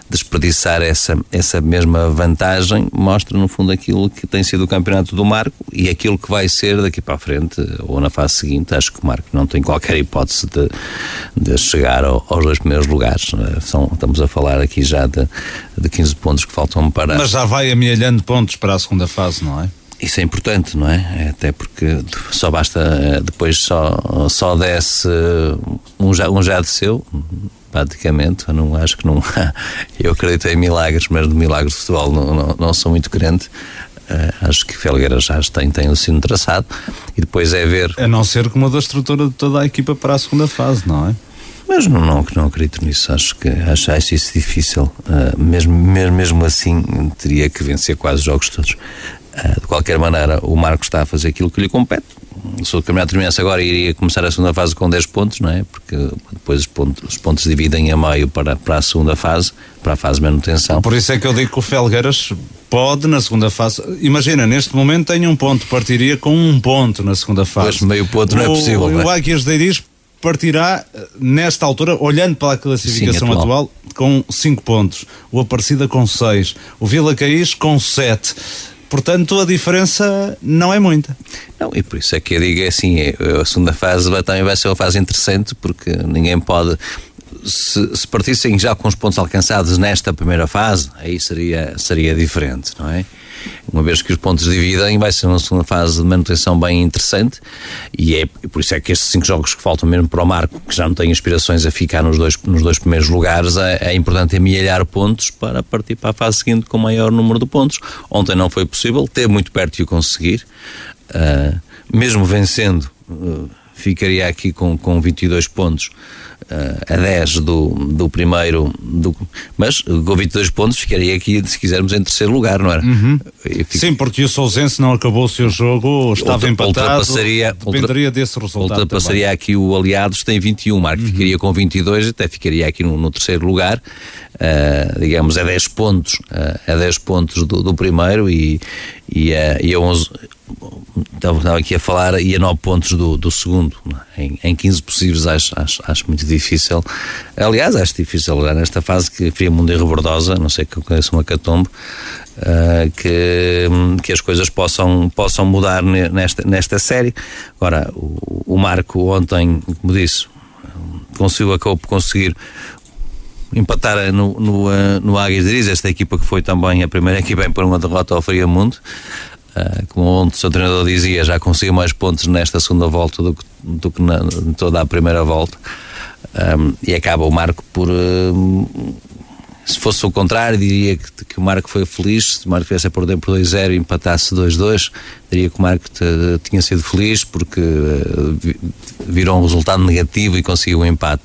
desperdiçar essa, essa mesma vantagem, mostra no fundo aquilo que tem sido o campeonato do Marco e aquilo que vai ser daqui para a frente ou na fase seguinte. Acho que o Marco não tem qualquer hipótese de, de chegar ao, aos dois primeiros lugares. São, estamos a falar aqui já de, de 15 pontos que faltam para. Mas já vai amealhando pontos para a segunda fase, não é? Isso é importante, não é? Até porque só basta depois só, só desce um já, um já desceu, praticamente. Eu não acho que não Eu acredito em milagres, mas de milagres de futebol não, não, não sou muito crente. Uh, acho que Felgueira já tem, tem o sino traçado e depois é ver. A não ser como a da estrutura de toda a equipa para a segunda fase, não é? Mas não, não, não acredito nisso. Acho que acho, acho isso difícil. Uh, mesmo, mesmo, mesmo assim, teria que vencer quase os jogos todos. Uh, de qualquer maneira, o Marcos está a fazer aquilo que lhe compete. Se o campeonato terminasse agora, iria começar a segunda fase com 10 pontos, não é? Porque depois os pontos, os pontos dividem a meio para, para a segunda fase, para a fase de manutenção. Por isso é que eu digo que o Felgueiras pode na segunda fase. Imagina, neste momento tem um ponto, partiria com um ponto na segunda fase. Pois meio ponto não é possível. O, o Águias de Iris partirá nesta altura, olhando para a classificação Sim, atual. atual, com 5 pontos. O Aparecida com 6. O Vila Caís com 7 Portanto, a diferença não é muita. Não, e por isso é que eu digo é assim: é, a segunda fase também vai ser uma fase interessante, porque ninguém pode. Se, se partissem já com os pontos alcançados nesta primeira fase, aí seria, seria diferente, não é? Uma vez que os pontos dividem, vai ser uma segunda fase de manutenção bem interessante e é por isso é que estes cinco jogos que faltam mesmo para o Marco, que já não tem aspirações a ficar nos dois, nos dois primeiros lugares, é, é importante amealhar pontos para partir para a fase seguinte com maior número de pontos. Ontem não foi possível, teve muito perto de o conseguir, uh, mesmo vencendo, uh, ficaria aqui com, com 22 pontos a 10 do, do primeiro, do, mas com 22 pontos ficaria aqui, se quisermos, em terceiro lugar, não era? Uhum. Fico... Sim, porque o Sousense não acabou o seu jogo, estava Ultra, empatado, ultrapassaria, dependeria ultra, desse resultado. Ultrapassaria também. aqui o Aliados, tem 21, Marco uhum. ficaria com 22, até ficaria aqui no, no terceiro lugar, uh, digamos, a 10 pontos, uh, a 10 pontos do, do primeiro e, e, uh, e a 11 estava aqui a falar, e a 9 pontos do, do segundo. É? Em, em 15 possíveis acho, acho, acho, muito difícil. Aliás, acho difícil já nesta fase que Fria Mundo e Rebordosa, não sei que eu conheço uma catombe, uh, que, que as coisas possam, possam mudar nesta, nesta série. Agora, o, o Marco ontem, como disse, conseguiu, acabou por conseguir empatar no, no, no Águias de Riz, esta equipa que foi também a primeira equipa em pôr uma derrota ao Friamundo. Uh, como ontem o seu treinador dizia, já conseguiu mais pontos nesta segunda volta do que, do que na, toda a primeira volta. Um, e acaba o Marco por. Uh, se fosse o contrário, diria que, que, o Marco foi feliz. Se o Marco tivesse por dentro por 2-0 e empatasse 2-2, diria que o Marco te, tinha sido feliz porque uh, virou um resultado negativo e conseguiu o um empate.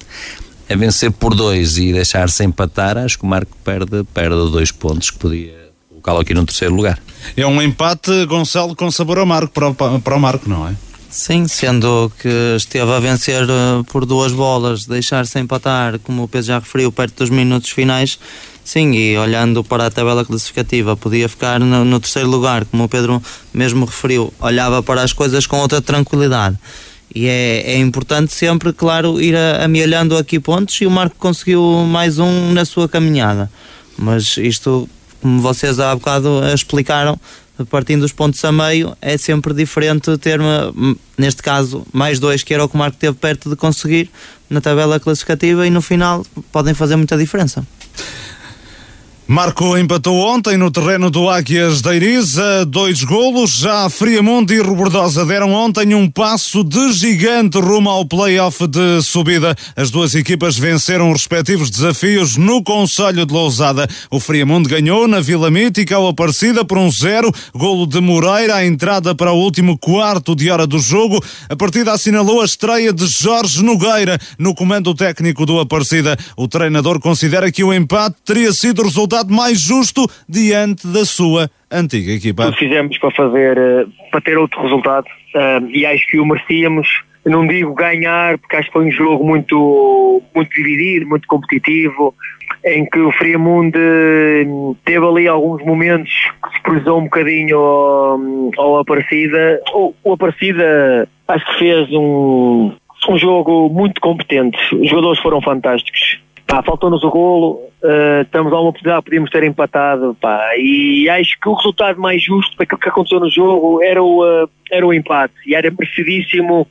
A vencer por 2 e deixar-se empatar, acho que o Marco perde, perde dois pontos que podia colocá-lo aqui no terceiro lugar. É um empate, Gonçalo, com sabor amargo para o, para o Marco, não é? Sim, sendo que esteve a vencer uh, por duas bolas, deixar-se empatar, como o Pedro já referiu, perto dos minutos finais, sim, e olhando para a tabela classificativa, podia ficar no, no, terceiro lugar, como o Pedro mesmo referiu, olhava para as coisas com outra tranquilidade. E é, é importante sempre, claro, ir amealhando aqui pontos e o Marco conseguiu mais um na sua caminhada. Mas isto como vocês há bocado explicaram, partindo dos pontos a meio, é sempre diferente ter, neste caso, mais dois, que era o que o Marco teve perto de conseguir na tabela classificativa e no final podem fazer muita diferença. Marco empatou ontem no terreno do Águias da Iriza, dois golos. Já Friamundo e Robordosa deram ontem um passo de gigante rumo ao play-off de subida. As duas equipas venceram os respectivos desafios no Conselho de Lousada. O Friamundo ganhou na Vila Mítica ao Aparecida por um zero. Golo de Moreira, a entrada para o último quarto de hora do jogo. A partida assinalou a estreia de Jorge Nogueira no comando técnico do Aparecida. O treinador considera que o empate teria sido resultado resultado mais justo diante da sua antiga equipa. Fizemos para fazer, eh, para ter outro resultado eh, e acho que o merecíamos. Não digo ganhar, porque acho que foi um jogo muito, muito dividido, muito competitivo. em que o Friamundo teve ali alguns momentos que se cruzou um bocadinho ao, ao Aparecida. O, o Aparecida acho que fez um, um jogo muito competente. Os jogadores foram fantásticos. Pá, faltou-nos o golo, uh, estamos a uma oportunidade, podíamos ter empatado, pá, e acho que o resultado mais justo para aquilo que aconteceu no jogo era o, uh, era o empate, e era merecidíssimo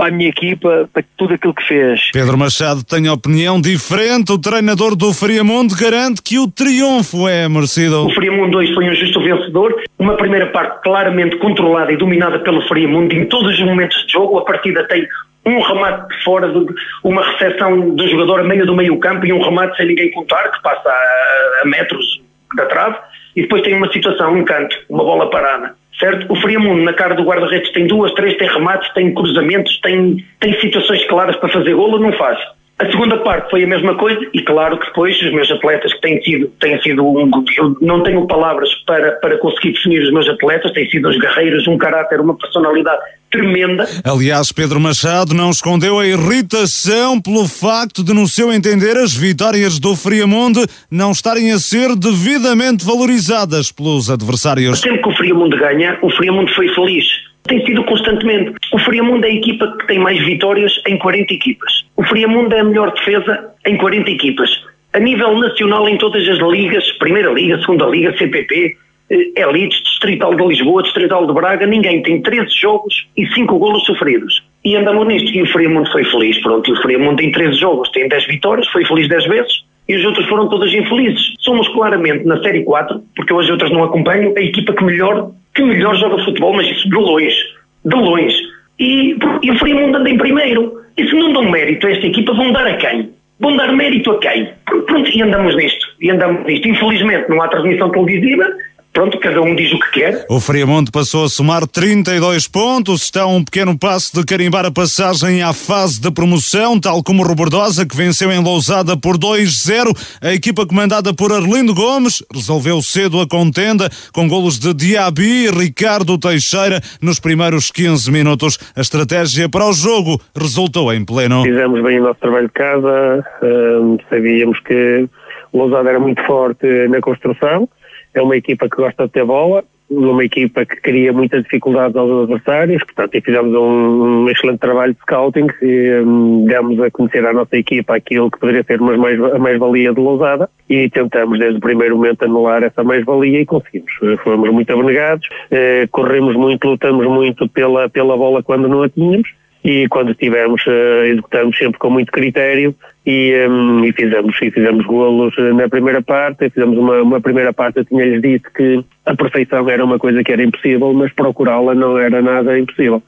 para a minha equipa, para tudo aquilo que fez. Pedro Machado tem opinião diferente. O treinador do Friamundo garante que o triunfo é merecido. O Friamundo 2 foi um justo vencedor. Uma primeira parte claramente controlada e dominada pelo Friamundo em todos os momentos de jogo. A partida tem um remate fora, de, uma recepção do jogador a meio do meio campo e um remate sem ninguém contar, que passa a, a metros da trave, e depois tem uma situação, um canto, uma bola parada. Certo? O Friamundo, na cara do guarda-redes, tem duas, três, tem remates, tem cruzamentos, tem, tem situações claras para fazer golo, não faz. A segunda parte foi a mesma coisa e claro que depois os meus atletas que têm sido, têm sido um, eu não tenho palavras para, para conseguir definir os meus atletas, têm sido os guerreiros, um caráter, uma personalidade tremenda. Aliás, Pedro Machado não escondeu a irritação pelo facto de, no seu entender, as vitórias do Friamundo não estarem a ser devidamente valorizadas pelos adversários. Sempre que o Friamundo ganha, o Friamundo foi feliz tem sido constantemente. O Friamundo é a equipa que tem mais vitórias em 40 equipas. O Friamundo é a melhor defesa em 40 equipas. A nível nacional, em todas as ligas, Primeira Liga, Segunda Liga, CPP, eh, Elites, Distrital de Lisboa, Distrital de Braga, ninguém tem 13 jogos e 5 golos sofridos. E andamos nisto. E o Friamundo foi feliz. Pronto, e o Friamundo tem 13 jogos, tem 10 vitórias, foi feliz 10 vezes. E os outros foram todas infelizes. Somos claramente na Série 4, porque hoje outras não acompanham, a equipa que melhor que melhor joga futebol, mas isso de longe, de longe. E, e o Friamundo anda em primeiro. E se não dão mérito a esta equipa, vão dar a quem? Vão dar mérito a quem? Pronto, e andamos nisto. E andamos nisto. Infelizmente não há transmissão televisiva, pronto, cada um diz o que quer. O Friamonte passou a somar 32 pontos, está a um pequeno passo de carimbar a passagem à fase de promoção, tal como o Robordosa, que venceu em Lousada por 2-0. A equipa comandada por Arlindo Gomes resolveu cedo a contenda, com golos de Diaby e Ricardo Teixeira nos primeiros 15 minutos. A estratégia para o jogo resultou em pleno. Fizemos bem o nosso trabalho de casa, hum, sabíamos que Lousada era muito forte na construção, é uma equipa que gosta de ter bola, uma equipa que cria muitas dificuldades aos adversários, portanto, e fizemos um, um excelente trabalho de scouting, e, um, demos a conhecer à nossa equipa aquilo que poderia ser uma mais, a mais-valia de Lousada e tentamos desde o primeiro momento anular essa mais-valia e conseguimos. Fomos muito abnegados, eh, corremos muito, lutamos muito pela, pela bola quando não a tínhamos e quando tivermos, uh, executamos sempre com muito critério e, um, e, fizemos, e fizemos golos eh, na primeira parte, fizemos uma, uma primeira parte, eu tinha-lhes dito que a perfeição era uma coisa que era impossível, mas procurá-la não era nada impossível.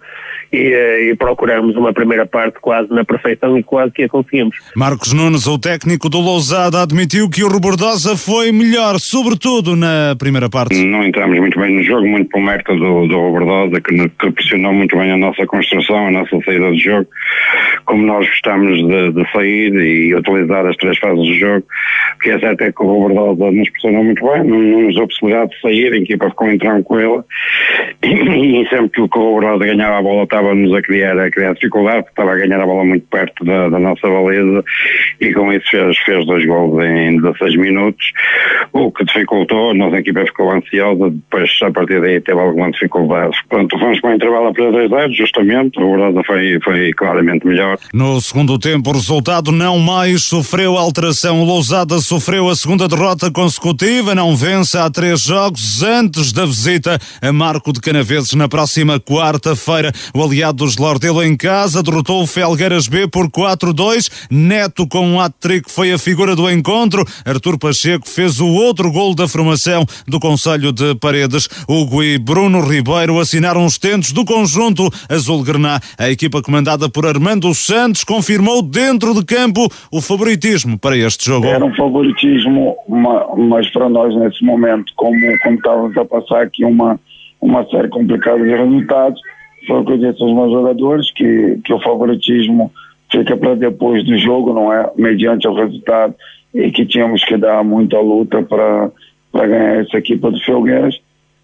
E, eh, e, procuramos uma primeira parte quase na perfeição e quase que a conseguimos. Marcos Nunes, o técnico do Lousada, admitiu que o Robordosa foi melhor, sobretudo na primeira parte. Não entramos muito bem no jogo, muito por mérito do, do Robordosa, que, que pressionou muito bem a nossa construção, a nossa saída do jogo, como nós gostamos de, de sair e utilizar as três fases do jogo, porque é certo é que o Robordosa nos pressionou muito bem, não, não nos deu possibilidade de sair, a equipa ficou entrando com ele, e, e sempre que o Robordosa ganhava a bola estava estava-nos a criar, a criar dificuldade, estava a ganhar a bola muito perto da, da nossa baliza e com isso fez, fez dois gols em 16 minutos, o que dificultou, a nossa equipa ficou ansiosa, depois a partir daí teve alguma dificuldade. Portanto, fomos com o intervalo a perder 2 justamente, o Rosa foi, foi claramente melhor. No segundo tempo, o resultado não mais sofreu alteração. O Lousada sofreu a segunda derrota consecutiva, não vence há três jogos antes da visita a Marco de Canaveses na próxima quarta-feira. O aliados Lordelo em casa derrotou o Felgueiras B por 4-2. Neto com um hat-trick foi a figura do encontro. Artur Pacheco fez o outro gol da formação do Conselho de Paredes. Hugo e Bruno Ribeiro assinaram os tentos do conjunto azul-grená. A equipa comandada por Armando Santos confirmou dentro de campo o favoritismo para este jogo. Era um favoritismo, mas para nós nesse momento, como, como estávamos a passar aqui uma, uma série complicada de resultados, foi o que eu disse aos meus jogadores, que, que o favoritismo fica para depois do jogo, não é? Mediante o resultado, e que tínhamos que dar muita luta para ganhar essa equipa do Felgueiras.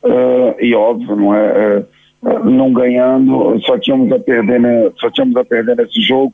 Uh, e óbvio, não é? Uh, não ganhando, só tínhamos a perder, né? só tínhamos a perder nesse jogo,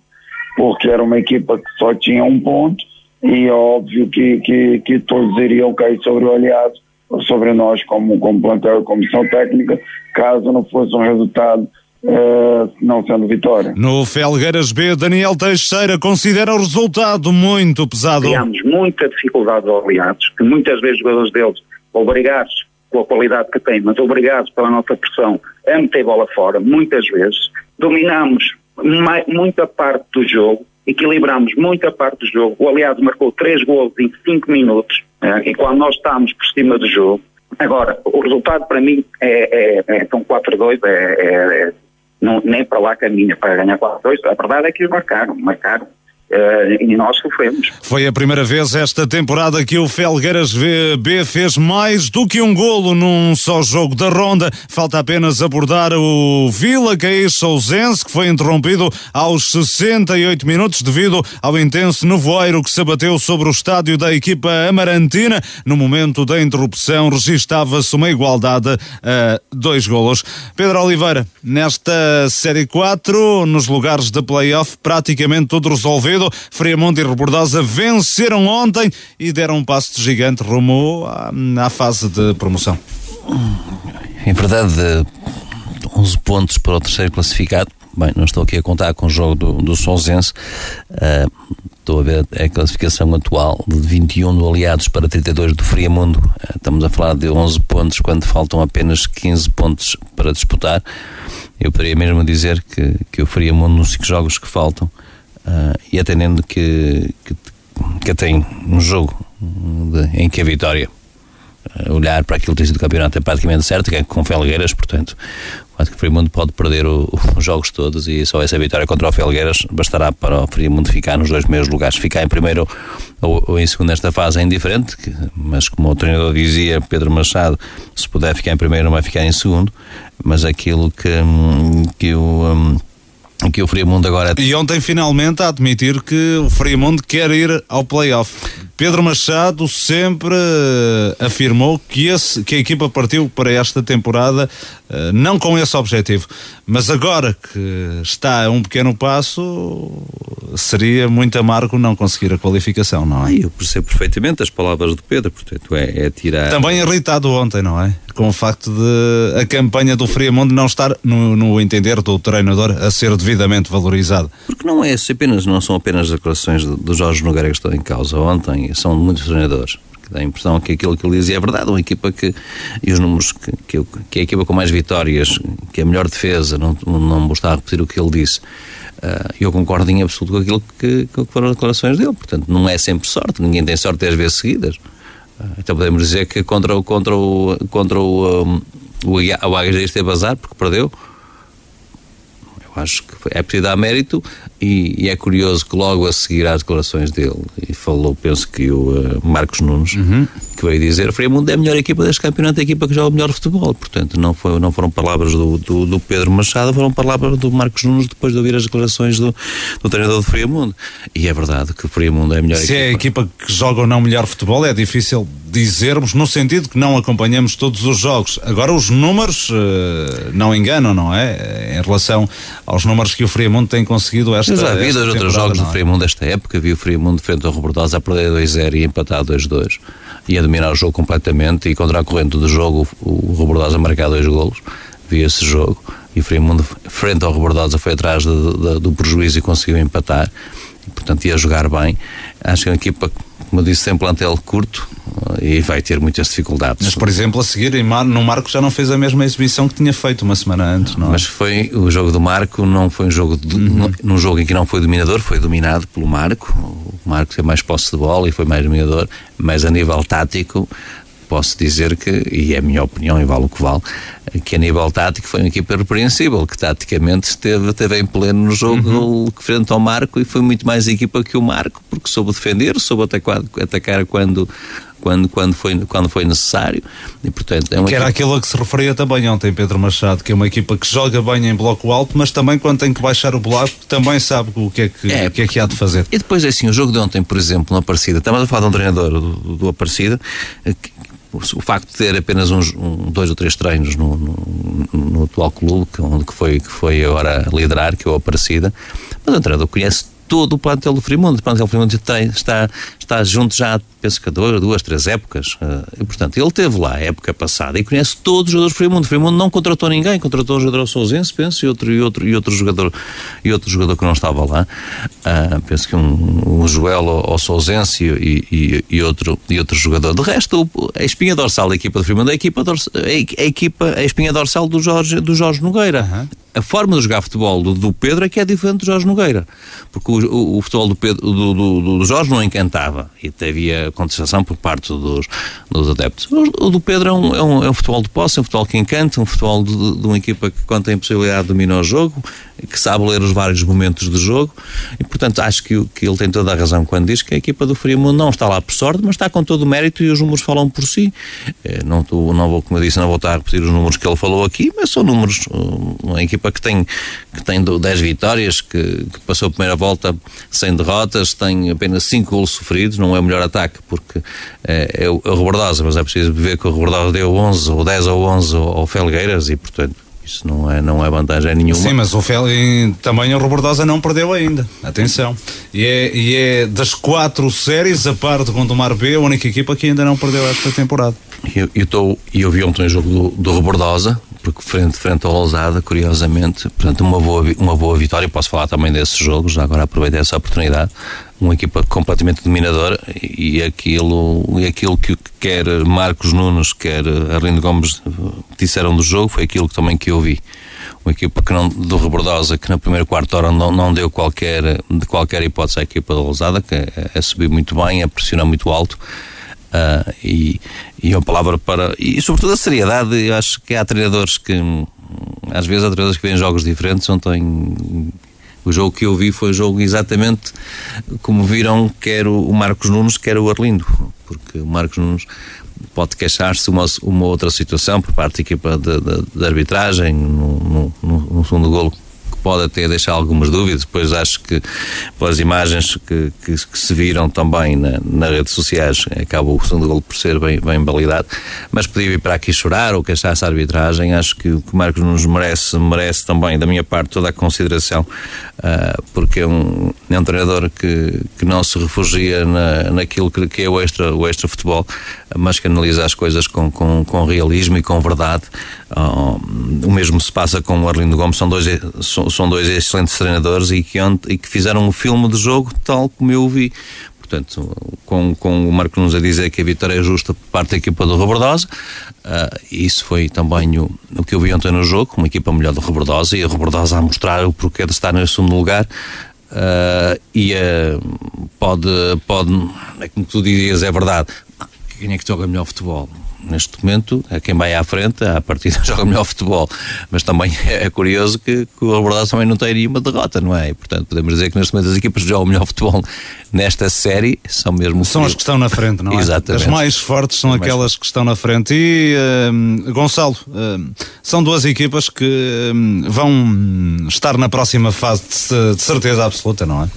porque era uma equipa que só tinha um ponto e é óbvio que, que, que todos iriam cair sobre o aliado, sobre nós como, como plantel e comissão técnica, caso não fosse um resultado Uh, não sendo vitória. No Felgueiras B, Daniel Teixeira considera o resultado muito pesado. Tivemos muita dificuldade aos aliados, que muitas vezes os jogadores deles, obrigados pela qualidade que têm, mas obrigados pela nossa pressão, a meter bola fora, muitas vezes. Dominamos muita parte do jogo, equilibramos muita parte do jogo. O aliado marcou três gols em cinco minutos, é, e quando nós estamos por cima do jogo. Agora, o resultado para mim é, é, é são 4-2, é, é, não, nem para lá caminha para ganhar 4-2. A verdade é que eles marcaram, marcaram. Uh, e nós sofremos. Foi a primeira vez esta temporada que o Felgueiras B fez mais do que um golo num só jogo da ronda. Falta apenas abordar o Vila Caís Sousense, que foi interrompido aos 68 minutos devido ao intenso nevoeiro que se abateu sobre o estádio da equipa amarantina. No momento da interrupção, registava-se uma igualdade a dois golos. Pedro Oliveira, nesta Série 4, nos lugares de play-off, praticamente tudo resolvido. Friamonte e Rebordosa venceram ontem e deram um passo de gigante rumo à, à fase de promoção. Em verdade, 11 pontos para o terceiro classificado. Bem, não estou aqui a contar com o jogo do, do Sonsense. Uh, estou a ver a classificação atual de 21 do Aliados para 32 do Friamundo. Uh, estamos a falar de 11 pontos quando faltam apenas 15 pontos para disputar. Eu poderia mesmo dizer que, que o Friamundo, nos 5 jogos que faltam, Uh, e atendendo que, que, que tem um jogo de, em que a vitória uh, olhar para aquilo que tem sido o campeonato é praticamente certo, que é com Felgueiras, portanto acho que o Frimundo pode perder o, os jogos todos e só essa vitória contra o Felgueiras bastará para o Frimundo ficar nos dois primeiros lugares, ficar em primeiro ou, ou em segundo nesta fase é indiferente, que, mas como o treinador dizia, Pedro Machado, se puder ficar em primeiro não vai ficar em segundo, mas aquilo que, que o um, que o Friamundo agora. E ontem finalmente a admitir que o Friamundo quer ir ao playoff. Pedro Machado sempre uh, afirmou que, esse, que a equipa partiu para esta temporada uh, não com esse objetivo, mas agora que está a um pequeno passo, seria muito amargo não conseguir a qualificação, não é? Ah, eu percebo perfeitamente as palavras de Pedro, portanto é, é tirar. Também irritado ontem, não é? Com o facto de a campanha do Friamundo não estar, no, no entender do treinador, a ser devidamente valorizada. Porque não é apenas, não são apenas declarações do Jorge Nogueira que estão em causa ontem são muitos treinadores. Dá a impressão que aquilo que ele dizia é verdade. Uma equipa que. E os números que, que, que é a equipa com mais vitórias, que é a melhor defesa, não, não vou repetir o que ele disse. Uh, eu concordo em absoluto com aquilo que, que foram as declarações dele. Portanto, não é sempre sorte. Ninguém tem sorte 10 vezes seguidas. Uh, então podemos dizer que contra. Contra o, contra o, um, o, o Águias esteve azar porque perdeu acho que é preciso dar mérito e, e, é curioso que logo a seguir às declarações dele, e falou, penso que o uh, Marcos Nunes, uhum. Que veio dizer: Fremundo é a melhor equipa deste campeonato, a equipa que joga o melhor futebol. Portanto, não, foi, não foram palavras do, do, do, Pedro Machado, foram palavras do Marcos Nunes depois de ouvir as declarações do, do treinador do Fremundo. E é verdade que o Fremundo é a melhor Se equipa. Se é a equipa que joga ou não melhor futebol, é difícil dizermos, no sentido que não acompanhamos todos os jogos. Agora, os números uh, não enganam, não é? Em relação aos números que o Friamundo tem conseguido esta Eu já vi dois outros jogos é? do Friamundo desta época, vi o Friamundo frente ao Robordosa a perder 2-0 e empatar 2-2 e dominar o jogo completamente e contra a corrente do jogo o, Robordosa marcar dois golos, vi esse jogo e o Friamundo frente ao Robordosa foi atrás de, de, do prejuízo e conseguiu empatar e, portanto ia jogar bem acho que é uma equipa como eu disse, tem um plantel curto e vai ter muitas dificuldades. Mas, por exemplo, a seguir, no Marco já não fez a mesma exibição que tinha feito uma semana antes, não é? Mas foi, o jogo do Marco não foi um jogo, de, uhum. num jogo em que não foi dominador, foi dominado pelo Marco. O Marco teve mais posse de bola e foi mais dominador, mas a nível tático posso dizer que, e é a minha opinião e vale o que vale, que a nível tático foi uma equipa repreensível, que taticamente esteve, esteve em pleno no jogo uhum. frente ao Marco e foi muito mais equipa que o Marco, porque soube defender, soube atacar, atacar quando quando, quando, foi, quando foi necessário. E, portanto, é que equipa... era aquilo a que se referia também ontem, Pedro Machado, que é uma equipa que joga bem em bloco alto, mas também quando tem que baixar o bloco, também sabe o que é que, é, que, é que há de fazer. E depois, assim, o jogo de ontem, por exemplo, na Aparecida, estamos a falar de um treinador do, do Aparecida, que, o facto de ter apenas uns um, dois ou três treinos no, no, no atual clube, que, onde que foi, que foi agora liderar, que é o Aparecida, mas o treinador conhece todo o plantel do Frimundo. O plantel do Frimundo está, está junto já, penso que há duas, duas, três épocas. Uh, e, portanto, ele teve lá a época passada e conhece todos os jogadores do Frimundo. O Frimundo não contratou ninguém, contratou o jogador Sousense, penso, e outro, e outro, e outro, jogador, e outro jogador que não estava lá. Uh, penso que um, um Joel ou, Sousense e, e, e, outro, e outro jogador. De resto, a espinha dorsal da equipa do Frimundo é a equipa, dorsal, a, equipa, a espinha dorsal do Jorge, do Jorge Nogueira. Uhum a forma de jogar futebol do, do, Pedro é que é diferente do Jorge Nogueira. Porque o, o, o futebol do, Pedro, do, do, Jorge não encantava e havia contestação por parte dos, dos adeptos. O, do Pedro é um, é, um, é um futebol de posse, um futebol que encanta, um futebol de, de uma equipa que, quando tem possibilidade de dominar o jogo, que sabe ler os vários momentos do jogo e, portanto, acho que, que ele tem toda a razão quando diz que a equipa do Friamundo não está lá por sorte, mas está com todo o mérito e os números falam por si. Eh, não, tô, não vou, como eu disse, não vou estar a repetir os números que ele falou aqui, mas são números, uma equipa que tem, que tem 10 vitórias, que, que passou a primeira volta sem derrotas, tem apenas 5 golos sofridos, não é o melhor ataque, porque é, é o, é o Rebordosa, mas é preciso ver que o Rebordosa deu 11 ou 10 ou 11 ao, ao Felgueiras e, portanto, isso não é, não é vantagem nenhuma. Sim, mas o Fel, também o Robordosa não perdeu ainda. Atenção. E é, e é das quatro séries, a par de Gondomar B, a única equipa que ainda não perdeu esta temporada. Eu, eu, tô, eu vi ontem o jogo do, do Robordosa, porque frente, frente ao Lousada, curiosamente, portanto, uma boa, uma boa vitória. Posso falar também desses jogos, já agora aproveitei essa oportunidade. Uma equipa completamente dominadora e aquilo, e aquilo que quer Marcos Nunes, quer Arlindo Gomes disseram do jogo foi aquilo que também que eu vi. Uma equipa que não, do Rebordosa que na primeira quarta hora não, não deu qualquer, de qualquer hipótese à equipa da Lousada, que é, é subir muito bem, é pressionar muito alto. Uh, e, e uma palavra para. E sobretudo a seriedade. Eu acho que há treinadores que. Às vezes há treinadores que veem jogos diferentes, ontem o jogo que eu vi foi um jogo exatamente como viram quer o Marcos Nunes, quer o Arlindo, porque o Marcos Nunes pode queixar-se uma, uma outra situação por parte da equipa de arbitragem no, no, no segundo golo pode até deixar algumas dúvidas. Depois acho que pelas imagens que, que, que se viram também na, nas redes sociais, acaba o segundo gol por ser bem, bem validado. Mas podia vir para aqui chorar ou queixar-se a arbitragem. Acho que o que Marcos nos merece, merece também, da minha parte, toda a consideração, uh, porque é um, é um treinador que, que não se refugia na, naquilo que, que é o extra, o extra futebol, mas que analisa as coisas com, com, com realismo e com verdade. Uh, o mesmo se passa com o Arlindo Gomes, são dois, são dois excelentes treinadores e que, e que fizeram um filme do jogo tal como eu vi. Portanto, com, com o Marco Nunes a dizer que a vitória é justa por parte da equipa do Robordosa, uh, isso foi também o, o que eu vi ontem no jogo, uma equipa melhor do Robordosa e a Robordosa a mostrar o porquê de estar no segundo lugar. Uh, e uh, pode, pode, é como tu dizias, é verdade. Quem é que joga melhor futebol? Neste momento, é quem vai à frente, a partida joga melhor futebol. Mas também é curioso que, que o Alborada também não tem nenhuma derrota, não é? E, portanto, podemos dizer que neste momento as equipas que jogam melhor futebol nesta série são mesmo. São as que estão na frente, não é? Exatamente. As mais fortes são aquelas mais... que estão na frente. E, uh, Gonçalo, uh, são duas equipas que uh, vão estar na próxima fase de, de certeza absoluta, não é?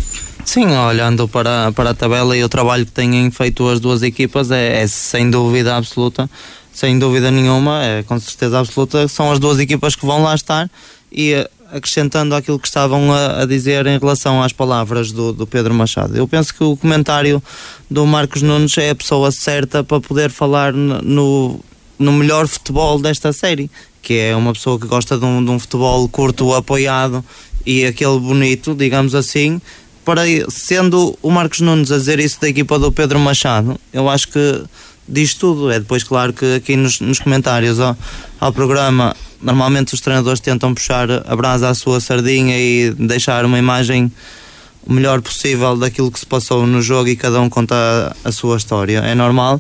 Sim, olhando para, para a tabela e o trabalho que têm feito as duas equipas, é, é sem dúvida absoluta, sem dúvida nenhuma, é com certeza absoluta, são as duas equipas que vão lá estar e eh, acrescentando aquilo que estavam a, a dizer em relação às palavras do, do, Pedro Machado. Eu penso que o comentário do Marcos Nunes é a pessoa certa para poder falar no, no melhor futebol desta série, que é uma pessoa que gosta de um, de um futebol curto, apoiado e aquele bonito, digamos assim, para sendo o Marcos Nunes a dizer isso da equipa do Pedro Machado, eu acho que diz tudo. É depois, claro, que aqui nos, nos comentários ao, ao, programa, normalmente os treinadores tentam puxar a brasa à sua sardinha e deixar uma imagem o melhor possível daquilo que se passou no jogo e cada um conta a, a sua história. É normal,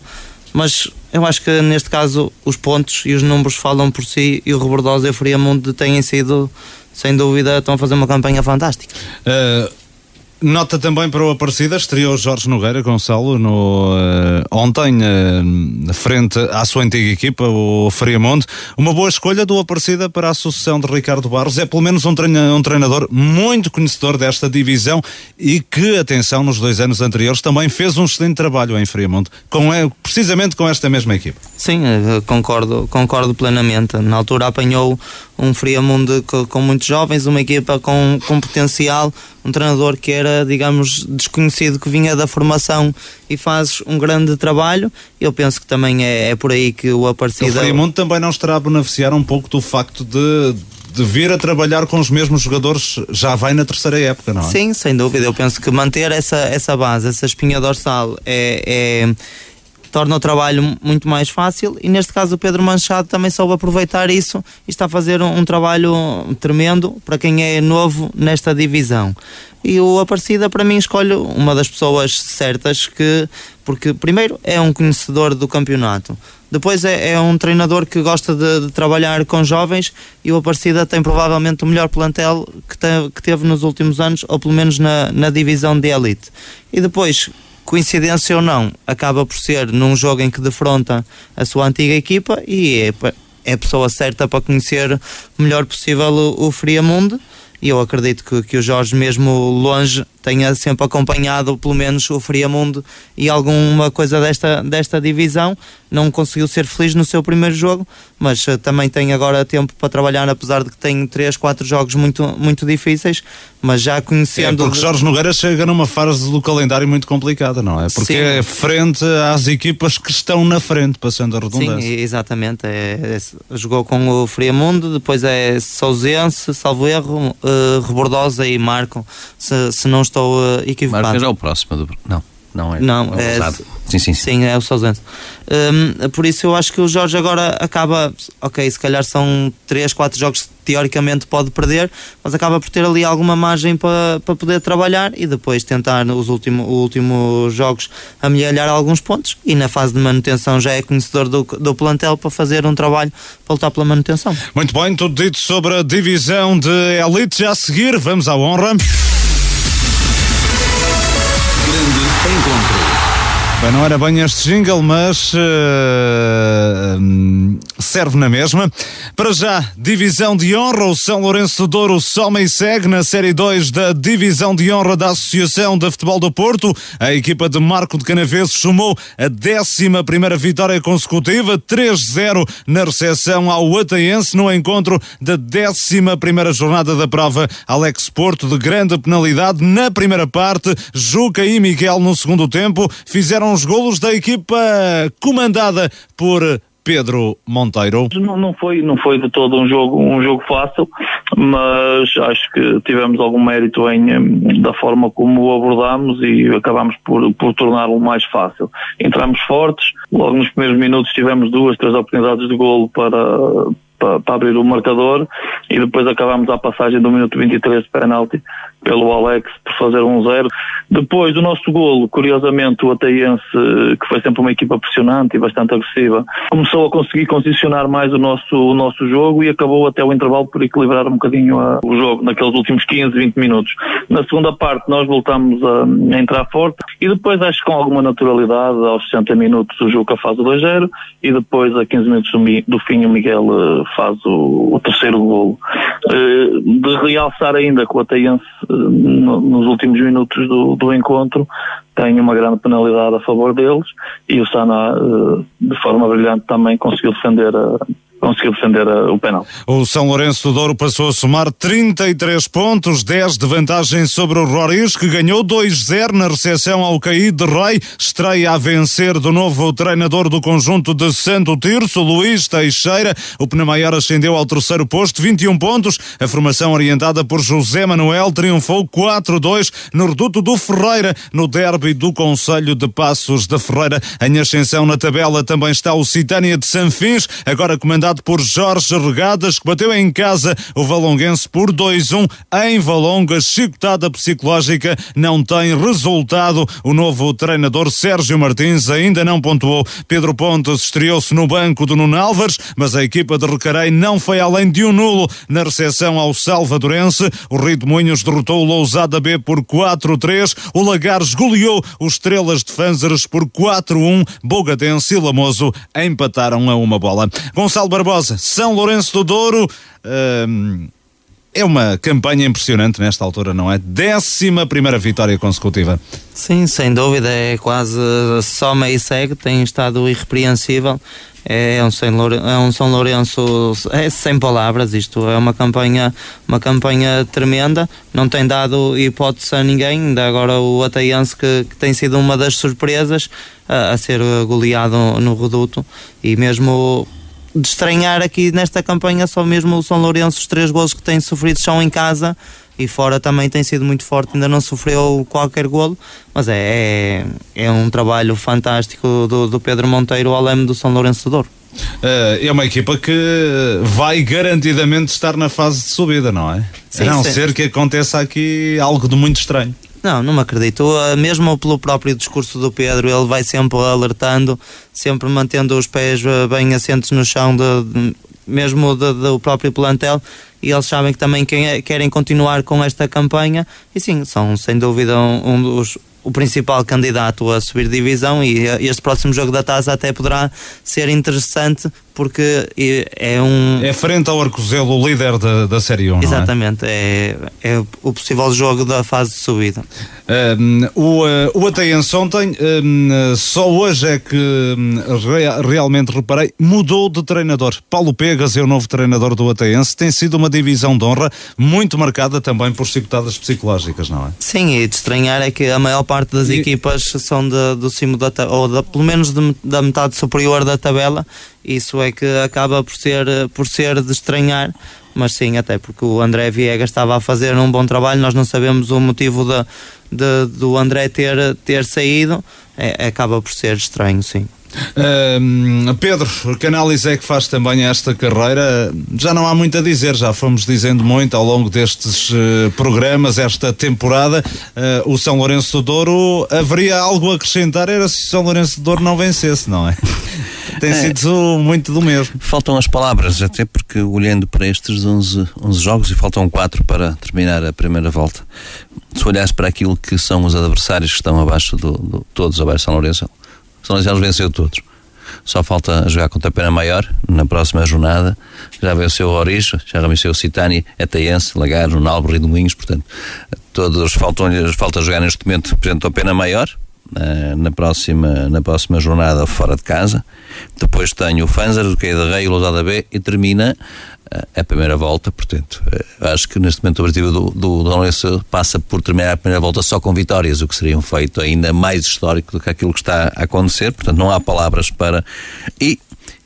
mas eu acho que neste caso os pontos e os números falam por si e o Rebordosa e o Friamundo têm sido, sem dúvida, estão a fazer uma campanha fantástica. Uh Nota também para o Aparecida, estreou Jorge Nogueira Gonçalo no, uh, ontem, uh, frente à sua antiga equipa, o Friamonte. Uma boa escolha do Aparecida para a sucessão de Ricardo Barros. É pelo menos um, treina, um treinador muito conhecedor desta divisão e que, atenção, nos dois anos anteriores também fez um excelente trabalho em Friamonte, com, é, precisamente com esta mesma equipa. Sim, eh, concordo, concordo plenamente. Na altura apanhou um Friamundo com, com muitos jovens, uma equipa com, com potencial, um treinador que era, digamos, desconhecido, que vinha da formação e faz um grande trabalho. Eu penso que também é, é por aí que o Aparecida. O Friamundo também não estará a beneficiar um pouco do facto de de vir a trabalhar com os mesmos jogadores já vai na terceira época, não é? Sim, sem dúvida. Eu penso que manter essa, essa base, essa espinha dorsal é, é torna o trabalho muito mais fácil e neste caso o Pedro Manchado também soube aproveitar isso e está a fazer um, um trabalho tremendo para quem é novo nesta divisão. E o Aparecida para mim escolhe uma das pessoas certas que porque primeiro é um conhecedor do campeonato, depois é, é um treinador que gosta de, de, trabalhar com jovens e o Aparecida tem provavelmente o melhor plantel que, te, que teve nos últimos anos, ou pelo menos na, na divisão de elite. E depois, coincidência ou não, acaba por ser num jogo em que defronta a sua antiga equipa e é, é a pessoa certa para conhecer o melhor possível o, o Friamundo. E eu acredito que, que o Jorge, mesmo longe, tenha sempre acompanhado pelo menos o Friamundo e alguma coisa desta, desta divisão. Não conseguiu ser feliz no seu primeiro jogo, mas uh, também tem agora tempo para trabalhar, apesar de que tem 3, 4 jogos muito, muito difíceis, mas já conhecendo. É porque Jorge Nogueira chega numa fase do calendário muito complicada, não é? Porque Sim. é frente às equipas que estão na frente, passando a redundância. Sim, exatamente. É, é, jogou com o Friamundo, depois é Sousense, Salvo Erro, uh, Rebordosa e Marco, se, se não estou estou uh, equivocado. Marcas é o próximo do... Não. Não é? Não, é, é sim, sim, sim. Sim, é o Sousense. Um, por isso eu acho que o Jorge agora acaba, ok, se calhar são 3, 4 jogos que teoricamente pode perder, mas acaba por ter ali alguma margem para, para poder trabalhar e depois tentar nos últimos, últimos jogos amelhar alguns pontos e na fase de manutenção já é conhecedor do, do plantel para fazer um trabalho para lutar pela manutenção. Muito bem, tudo dito sobre a divisão de elite. Já a seguir, vamos à honra. Encontro. Bem, não era bem este jingle, mas uh, serve na mesma. Para já, Divisão de Honra, o São Lourenço do Douro soma e segue na Série 2 da Divisão de Honra da Associação de Futebol do Porto. A equipa de Marco de Canaveses somou a 11 vitória consecutiva, 3-0 na recepção ao Ataense no encontro da 11 jornada da prova. Alex Porto, de grande penalidade na primeira parte, Juca e Miguel no segundo tempo fizeram os golos da equipa comandada por Pedro Monteiro. Não, não, foi, não foi de todo um jogo, um jogo fácil, mas acho que tivemos algum mérito em, da forma como o abordámos e acabámos por, por torná-lo mais fácil. Entramos fortes, logo nos primeiros minutos tivemos duas, três oportunidades de golo para, para, para abrir o marcador e depois acabámos a passagem do minuto 23 de penalti pelo Alex por fazer um zero. Depois do nosso golo, curiosamente, o Ataiense, que foi sempre uma equipa pressionante e bastante agressiva, começou a conseguir condicionar mais o nosso, o nosso jogo e acabou até o intervalo por equilibrar um bocadinho a, o jogo naqueles últimos 15, 20 minutos. Na segunda parte nós voltamos a, a entrar forte e depois acho que com alguma naturalidade, aos 60 minutos o Juca faz o 2-0 e depois a 15 minutos do, do fim o Miguel uh, faz o, o terceiro golo. Uh, de realçar ainda que o Ataiense no, nos últimos minutos do, do encontro tem uma grande penalidade a favor deles e o Sana, eh, de forma brilhante, também conseguiu defender a conseguiu defender uh, o penal. O São Lourenço do Douro passou a somar 33 pontos, 10 de vantagem sobre o Roriz, que ganhou 2-0 na recepção ao Caí de Rei, estreia a vencer do novo treinador do conjunto de Santo Tirso, Luís Teixeira. O Penamaior ascendeu ao terceiro posto, 21 pontos. A formação orientada por José Manuel triunfou 4-2 no reduto do Ferreira, no derby do Conselho de Passos de Ferreira. Em ascensão na tabela também está o Citânia de Sanfins, agora comandado comandado por Jorge Regadas, que bateu em casa o Valonguense por 2-1 em Valonga. Chicotada psicológica não tem resultado. O novo treinador Sérgio Martins ainda não pontuou. Pedro Pontes estreou-se no banco do Nuno Álvares, mas a equipa de Recarei não foi além de um nulo na recepção ao Salvadorense. O Rio de Moinhos derrotou o Lousada B por 4-3. O Lagares goleou os Estrelas de Fanzeres por 4-1. Bogadense e Lamoso empataram a uma bola. Gonçalo Barbosa, São Lourenço do Douro. Hum, é uma campanha impressionante nesta altura, não é? Décima primeira vitória consecutiva. Sim, sem dúvida, é quase só meio segue, tem estado irrepreensível. É um, São Lourenço, é um São Lourenço é sem palavras, isto é uma campanha, uma campanha tremenda, não tem dado hipótese a ninguém, ainda agora o Ataiense que, que tem sido uma das surpresas a, a ser goleado no reduto e mesmo de estranhar aqui nesta campanha só mesmo o São Lourenço os três gols que tem sofrido são em casa e fora também tem sido muito forte, ainda não sofreu qualquer golo, mas é, é, é um trabalho fantástico do, do Pedro Monteiro ao leme do São Lourenço de Douro. Uh, é uma equipa que vai garantidamente estar na fase de subida, não é? Sim, a não sim. ser que aconteça aqui algo de muito estranho. Não, não me acredito. Mesmo pelo próprio discurso do Pedro, ele vai sempre alertando, sempre mantendo os pés eh, bem assentos no chão, de, de, mesmo do próprio plantel, e eles sabem que também querem continuar com esta campanha. E sim, são sem dúvida um, um dos o principal candidato a subir divisão. E este próximo jogo da taça até poderá ser interessante porque é um. É frente ao Arcozelo, o líder da, da Série 1. Exatamente, é? É, é? o possível jogo da fase de subida. Um, o, uh, o Ateiense ontem, um, só hoje é que realmente reparei, mudou de treinador. Paulo Pegas é o novo treinador do Ateiense. Tem sido uma divisão de honra muito marcada também por chicotadas psicológicas, não é? Sim, e de estranhar é que a maior parte das e... equipas são de, do cimo da ou da, pelo menos de, da metade superior da tabela isso é que acaba por ser, por ser de estranhar, mas sim, até porque o André Viegas estava a fazer um bom trabalho, nós não sabemos o motivo de, de do André ter, ter saído, é, acaba por ser estranho, sim. Uh, Pedro, que análise é que faz também esta carreira? Já não há muito a dizer, já fomos dizendo muito ao longo destes uh, programas, esta temporada. Uh, o São Lourenço do Douro haveria algo a acrescentar, era se o São Lourenço do Douro não vencesse, não é? Tem é, sido muito do mesmo. Faltam as palavras, até porque olhando para estes 11, 11 jogos e faltam 4 para terminar a primeira volta, se olhares para aquilo que são os adversários que estão abaixo do, do todos abaixo de São Lourenço, São Lourenço venceu todos. Só falta jogar contra a Pena Maior na próxima jornada. Já venceu o Orixa, já venceu o Citani, Etaense, Lagar, Nalbo, Rio Domingos. Portanto, todos faltam, falta jogar neste momento, por a Pena Maior, na próxima, na próxima jornada fora de casa. Depois tenho o Fanzer, o Queia de Rei o Lousada B e termina a primeira volta. Portanto, eh, acho que neste momento o objetivo do, do, Lourenço passa por terminar a primeira volta só com vitórias, o que seria um feito ainda mais histórico do que aquilo que está a acontecer. Portanto, não há palavras para. E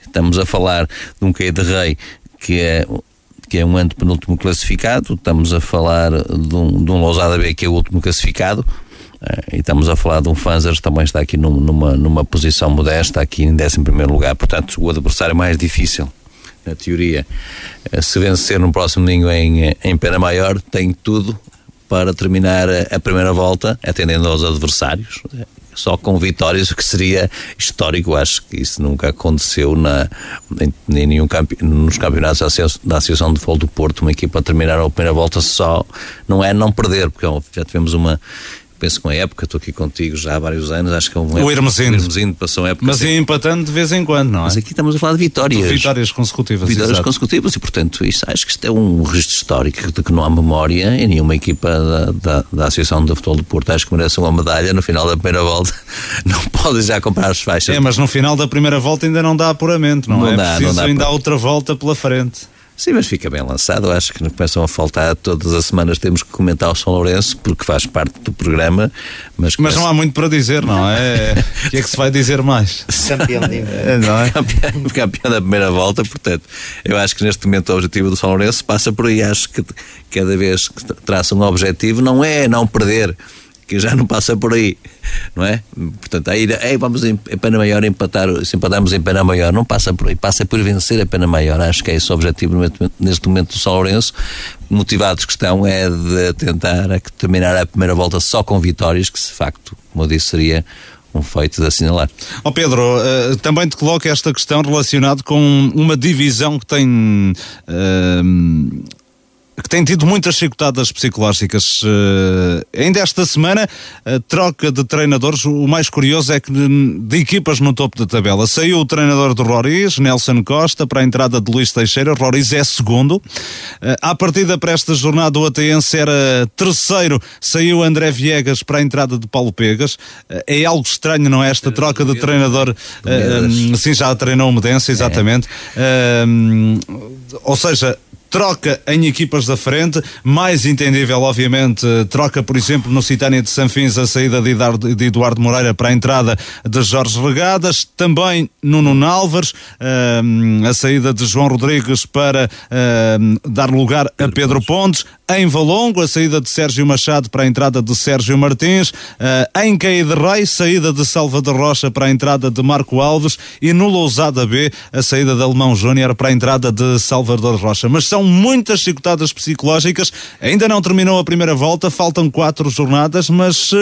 estamos a falar de um Queia de Rei que é que é um antepenúltimo classificado, estamos a falar de um, de um Lousada B que é o último classificado, Uh, e estamos a falar de um Fanzers também está aqui num, numa, numa posição modesta, aqui em 11 lugar. Portanto, o adversário mais difícil, na teoria, uh, se vencer no próximo domingo em, em pena maior, tem tudo para terminar a, a primeira volta, atendendo aos adversários. Só com vitórias, o que seria histórico, acho que isso nunca aconteceu na, em nenhum campe, nos campeonatos da Associação de Futebol do Porto, uma equipa a terminar a primeira volta só, não é não perder, porque já tivemos uma penso que uma época, estou aqui contigo já há vários anos, acho que é um O Hermesino. O passou uma época. Mas ia empatando de vez em quando, não é? Mas aqui estamos a falar de vitórias. De vitórias consecutivas. Vitórias exato. consecutivas e, portanto, isso, acho que isto é um registro histórico de que não há memória em nenhuma equipa da, da, da Associação de Futebol do Porto. Acho que merece uma medalha no final da primeira volta. Não pode já comprar as faixas. É, mas no final da primeira volta ainda não dá apuramento, não, não é? Dá, Preciso não dá ainda para... outra volta pela frente. Sim, mas fica bem lançado. Acho que começam a faltar. Todas as semanas temos que comentar o São Lourenço, porque faz parte do programa. Mas, mas não há muito para dizer, não é? O que é que se vai dizer mais? Campeão de não é? campeão, campeão da primeira volta, portanto, eu acho que neste momento o objetivo do São Lourenço passa por aí. Acho que cada vez que traça um objetivo, não é não perder que já não passa por aí, não é? Portanto, aí, aí vamos em, em pena maior empatar, se empatarmos em pena maior, não passa por aí, passa por vencer a pena maior. Acho que é esse o objetivo neste momento do São Lourenço. Motivados que estão é de tentar terminar a primeira volta só com vitórias, que de facto, como eu disse, seria um feito de assinalar. Oh Pedro, uh, também te coloco esta questão relacionada com uma divisão que tem uh, que tem tido muitas chicotadas psicológicas. Uh, ainda esta semana, a troca de treinadores, o mais curioso é que de equipas no topo da tabela. Saiu o treinador do Roriz, Nelson Costa, para a entrada de Luís Teixeira. Roriz é segundo. Uh, à partida para esta jornada, o Ateense era terceiro. Saiu André Viegas para a entrada de Paulo Pegas. Uh, é algo estranho, não é? Esta troca de treinador. Uh, sim, já treinou o Medense, exatamente. É. ou seja, troca em equipas da frente, mais entendível, obviamente, troca, por exemplo, no Citânia de Sanfins a saída de Eduardo Moreira para a entrada de Jorge Regadas, também Nuno Álvares, uh, a saída de João Rodrigues para uh, dar lugar a Pedro Pontes, em Valongo, a saída de Sérgio Machado para a entrada de Sérgio Martins, uh, em Caí de Rei, saída de Salva de Rocha para a entrada de Marco Alves. E no Lousada B, a saída de Alemão Júnior para a entrada de Salvador Rocha. Mas são muitas chicotadas psicológicas, ainda não terminou a primeira volta, faltam quatro jornadas, mas uh,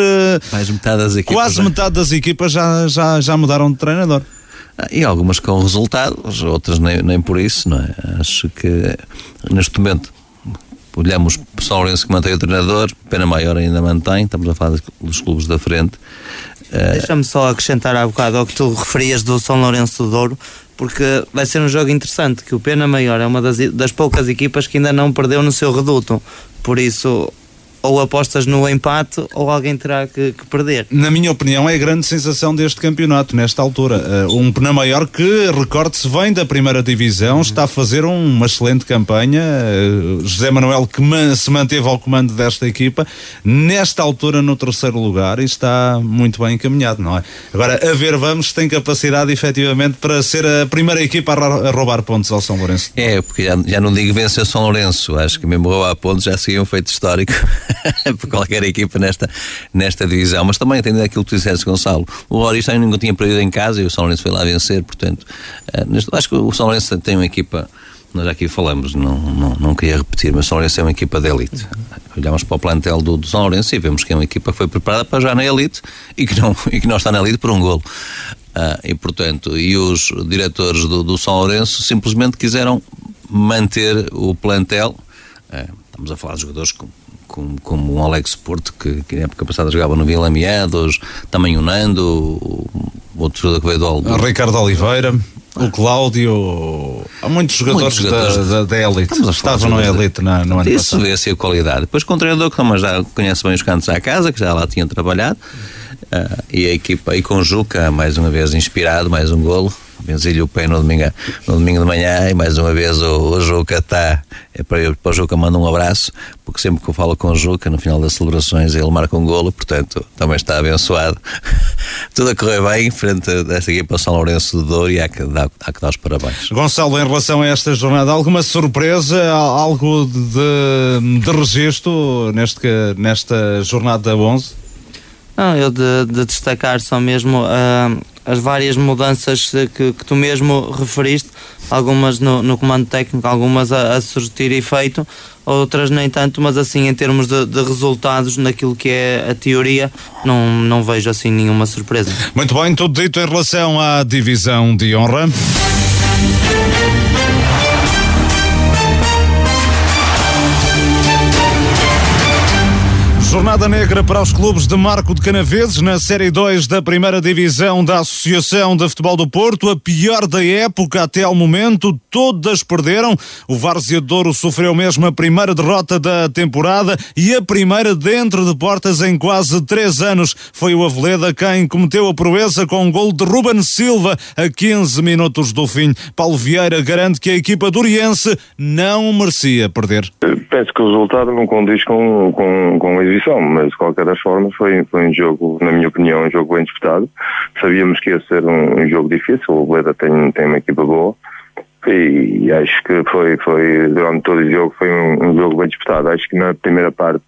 Mais metade das equipas, quase né? metade das equipas já, já, já mudaram de treinador. Ah, E algumas com resultados, outras nem, nem por isso, não é? Acho que neste momento olhamos para o São Lourenço que mantém o treinador, pena maior ainda mantém, estamos a falar dos clubes da frente. Eh, Deixa-me só acrescentar há bocado ao que tu referias do São Lourenço do Douro, porque vai ser um jogo interessante, que o Pena Maior é uma das, das poucas equipas que ainda não perdeu no seu reduto. Por isso, ou apostas no empate ou alguém terá que, que perder. Na minha opinião, é a grande sensação deste campeonato, nesta altura. Uh, um Pena Maior que, recorde-se, vem da primeira divisão, está a fazer um, uma excelente campanha. Uh, José Manuel, que man, se manteve ao comando desta equipa, nesta altura no terceiro lugar, e está muito bem encaminhado, não é? Agora, a ver, vamos, tem capacidade efetivamente para ser a primeira equipa a, a roubar pontos ao São Lourenço. É, porque já, já não digo vencer São Lourenço, acho que mesmo roubar pontos já seria um feito histórico. por qualquer equipa nesta, nesta divisão. Mas também atendendo aquilo que tu disseste, Gonçalo, o Orista nunca tinha perdido em casa e o São Lourenço foi lá vencer, portanto, neste, acho que o São Lourenço tem uma equipa. Nós aqui falamos, não, não, não queria repetir, mas São Lourenço é uma equipa de elite. Olhamos para o plantel do, do São Lourenço e vemos que é uma equipa que foi preparada para já na elite e que não, e que não está na elite por um golo. Uh, e portanto, e os diretores do, do São Lourenço simplesmente quiseram manter o plantel. Uh, estamos a falar de jogadores com como, como um Alex Porto, que, que na época passada jogava no Vila Miados, também o Nando, o, outro jogador que veio do Aldo. Ricardo Oliveira. O Cláudio, há muitos jogadores, muitos jogadores da, da, da elite estavam na elite na, no ano Isso passado. Isso vê-se a qualidade. Depois com o treinador que também já conhece bem os cantos à casa, que já lá tinha trabalhado, uh, e a equipa, e com o Juca, mais uma vez inspirado, mais um golo. Benzi-lhe o pé no domingo, no domingo de manhã e mais uma vez o, o Juca está. É para, eu, para o Juca mando um abraço, porque sempre que eu falo com o Juca, no final das celebrações, ele marca um golo, portanto também está abençoado. Tudo a correr bem em frente desta equipa São Lourenço de Douro e há que, dar, há que dar os parabéns. Gonçalo, em relação a esta jornada, alguma surpresa, algo de, de registro neste, nesta jornada 11? Não, eu de, de destacar só mesmo uh, as várias mudanças que, que, tu mesmo referiste, algumas no, no comando técnico, algumas a, a, surtir efeito, outras nem tanto, mas assim em termos de, de, resultados naquilo que é a teoria, não, não vejo assim nenhuma surpresa. Muito bem, tudo dito em relação à divisão de honra. Jornada negra para os clubes de Marco de Canaveses na Série 2 da primeira divisão da Associação de Futebol do Porto, a pior da época até ao momento, todas perderam. O Várzea Douro sofreu mesmo a primeira derrota da temporada e a primeira dentro de portas em quase três anos. Foi o Aveleda quem cometeu a proeza com um gol de Ruben Silva a 15 minutos do fim. Paulo Vieira garante que a equipa duriense não merecia perder. Penso que o resultado não condiz com, com, com a exibição, mas de qualquer das formas foi, foi um jogo, na minha opinião, um jogo bem disputado. Sabíamos que ia ser um, um jogo difícil, o Aveleda tem, tem uma equipa boa e acho que foi, foi durante todo o jogo foi um, um, jogo bem disputado. Acho que na primeira parte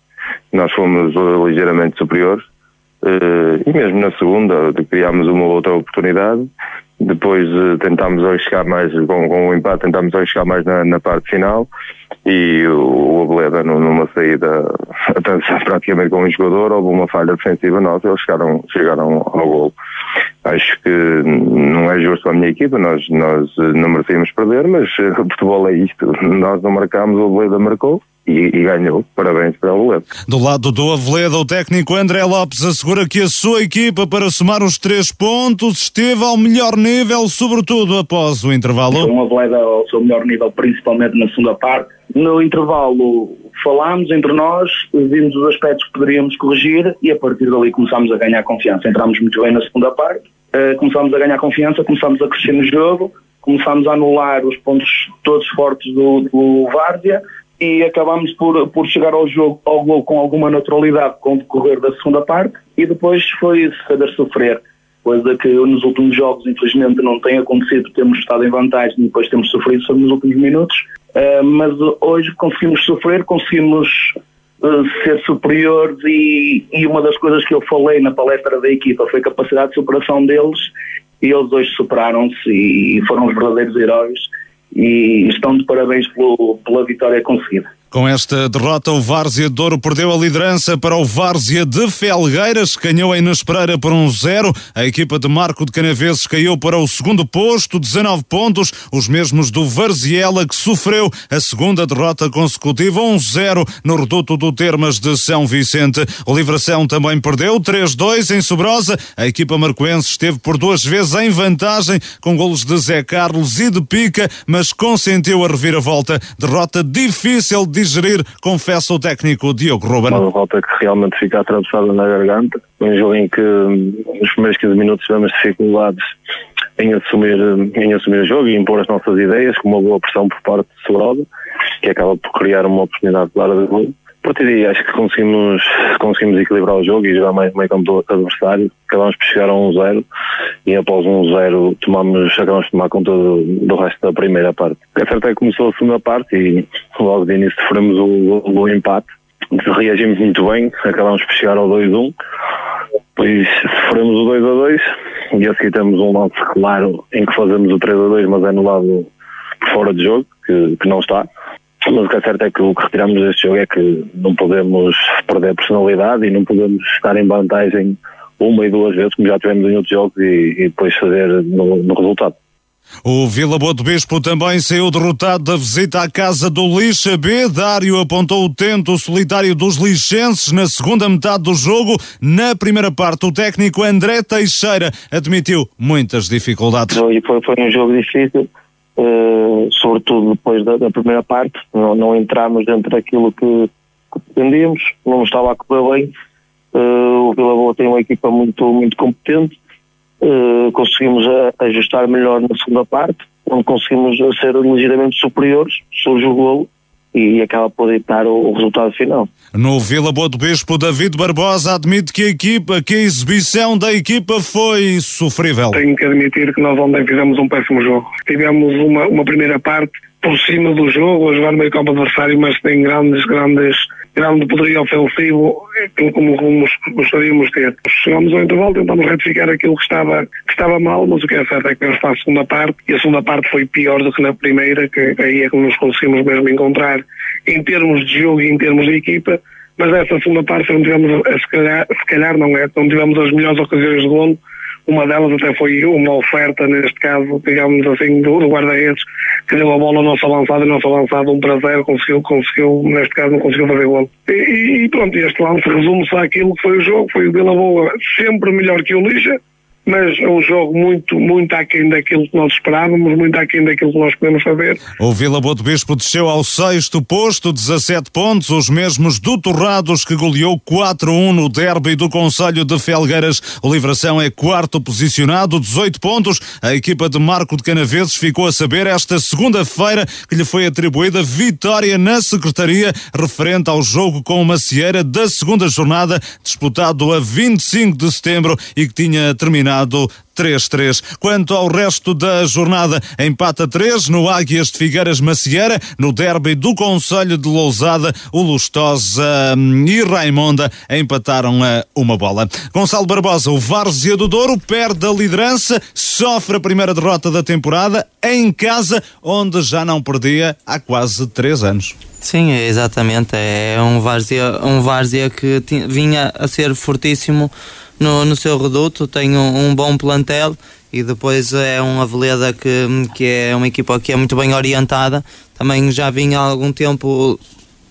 nós fomos ligeiramente superiores uh, e mesmo na segunda criámos uma outra oportunidade. Depois uh, tentámos arriscar mais, com, com o empate, tentámos arriscar mais na, na parte final e o, o Aveleda numa saída praticamente com um jogador, houve uma falha defensiva nossa, eles chegaram, chegaram ao gol. Acho que não é justo a minha equipa, nós, nós não merecíamos perder, mas o futebol é isto. Nós não marcámos, o Beleda marcou e, e, ganhou. Parabéns para o Aveledo. Do lado do Aveledo, o técnico André Lopes assegura que a sua equipa, para somar os três pontos, esteve ao melhor nível, sobretudo após o intervalo. O Aveledo ao seu melhor nível, principalmente na segunda parte. No intervalo falámos entre nós, vimos os aspectos que poderíamos corrigir e a partir dali começámos a ganhar confiança. Entramos muito bem na segunda parte, uh, começámos a ganhar confiança, começámos a crescer no jogo, começámos a anular os pontos todos fortes do, do Várzea e acabámos por, por chegar ao jogo, ao gol com alguma naturalidade com o decorrer da segunda parte e depois foi saber sofrer, coisa que nos últimos jogos infelizmente não tem acontecido, temos estado em vantagem e depois temos sofrido só nos últimos minutos, uh, mas hoje conseguimos sofrer, conseguimos uh, ser superiores e, e uma das coisas que eu falei na palestra da equipa foi a capacidade de superação deles e eles hoje superaram-se e foram os verdadeiros heróis e estão de parabéns pelo, pela vitória conseguida. Com esta derrota, o Várzea de Douro perdeu a liderança para o Várzea de Felgueiras, que ganhou em Nespereira por um zero. A equipa de Marco de Canaveses caiu para o segundo posto, 19 pontos, os mesmos do Varziela, que sofreu a segunda derrota consecutiva, 1-0 no reduto do Termas de São Vicente. O Livração também perdeu 3-2 em Sobrosa. A equipa marcoense esteve por duas vezes em vantagem, com golos de Zé Carlos e de Pica, mas consentiu a reviravolta. Derrota difícil de digerir, confessa o técnico Diogo Ruben. Uma derrota que realmente fica atravessada na garganta. Um jogo em que nos primeiros 15 minutos tivemos dificuldades em assumir, em assumir o jogo e impor as nossas ideias, com uma boa pressão por parte de Sobrosa, que acaba por criar uma oportunidade clara de gol. A partir daí acho que conseguimos, conseguimos equilibrar o jogo e jogar mais meio campo do adversário. Acabamos por chegar a 1-0 e após 1-0 tomamos, acabamos de tomar conta do, do, resto da primeira parte. É certo é que começou a segunda parte e logo de início sofremos o, o, o empate. Reagimos muito bem, acabamos por chegar ao 2-1. Depois sofremos o 2-2 e a seguir temos um lance claro em que fazemos o 3-2 mas é anulado por fora de jogo, que, que não está. Mas o que é certo é que o que retiramos deste jogo é que não podemos perder personalidade e não podemos estar em vantagem uma e duas vezes, como já tivemos em outros jogos, e, e depois fazer no, no resultado. O Vila Boa do Bispo também saiu derrotado da visita à casa do Lixa B. Dário apontou o tento solitário dos lixenses na segunda metade do jogo. Na primeira parte, o técnico André Teixeira admitiu muitas dificuldades. Foi, foi, foi um jogo difícil sobretudo depois da, da primeira parte, não, não entramos dentro daquilo que, que pretendíamos, não estava a correr bem. Uh, o Vila Boa tem uma equipa muito, muito competente, uh, conseguimos ajustar melhor na segunda parte, onde conseguimos ser ligeiramente superiores, surge o golo e acaba por editar o, o, resultado final. No Vila Boa do Bispo, David Barbosa admite que a equipa, que a exibição da equipa foi sofrível. Tenho que admitir que nós ontem fizemos um péssimo jogo. Tivemos uma, uma primeira parte por cima do jogo, a jogar no meio campo adversário, mas tem grandes, grandes, grande poderio ofensivo, como, como gostaríamos de ter. Chegamos ao intervalo, tentamos retificar aquilo que estava, que estava mal, mas o que é certo é que nós para a segunda parte, e a segunda parte foi pior do que na primeira, que aí é que nos conseguimos mesmo encontrar em termos de jogo e em termos de equipa, mas essa segunda parte não tivemos, se calhar, se calhar não é, não tivemos as melhores ocasiões de golo, uma delas até foi uma oferta, neste caso, digamos assim, do, do guarda-redes, que deu a bola ao nosso avançado, e nosso avançado um para zero, conseguiu, conseguiu, neste caso não conseguiu fazer gol. E, e pronto, este lance resume-se àquilo que foi o jogo, foi o Vila Boa sempre melhor que o Lixa, mas é um jogo muito, muito aquém daquilo que nós esperávamos, muito aquém daquilo que nós podemos saber. O Vila Boa do Bispo desceu ao sexto posto, 17 pontos, os mesmos do Torrados, que goleou 4-1 no derby do Conselho de Felgueiras. O Livração é quarto posicionado, 18 pontos. A equipa de Marco de Canaveses ficou a saber esta segunda-feira que lhe foi atribuída vitória na Secretaria referente ao jogo com o Macieira da segunda jornada, disputado a 25 de setembro e que tinha terminado terminado 3-3. Quanto ao resto da jornada, empata 3 no Águias de Figueiras Macieira, no derby do Conselho de Lousada, o Lustosa hum, e Raimonda empataram a uma bola. Gonçalo Barbosa, o Várzea do Douro, perde a liderança, sofre a primeira derrota da temporada em casa, onde já não perdia há quase 3 anos. Sim, exatamente. É um Várzea, um que vinha a ser fortíssimo no, no seu reduto, tem um, um bom plantel e depois é um Aveleda que, que é uma equipa que é muito bem orientada. Também já vinha há algum tempo,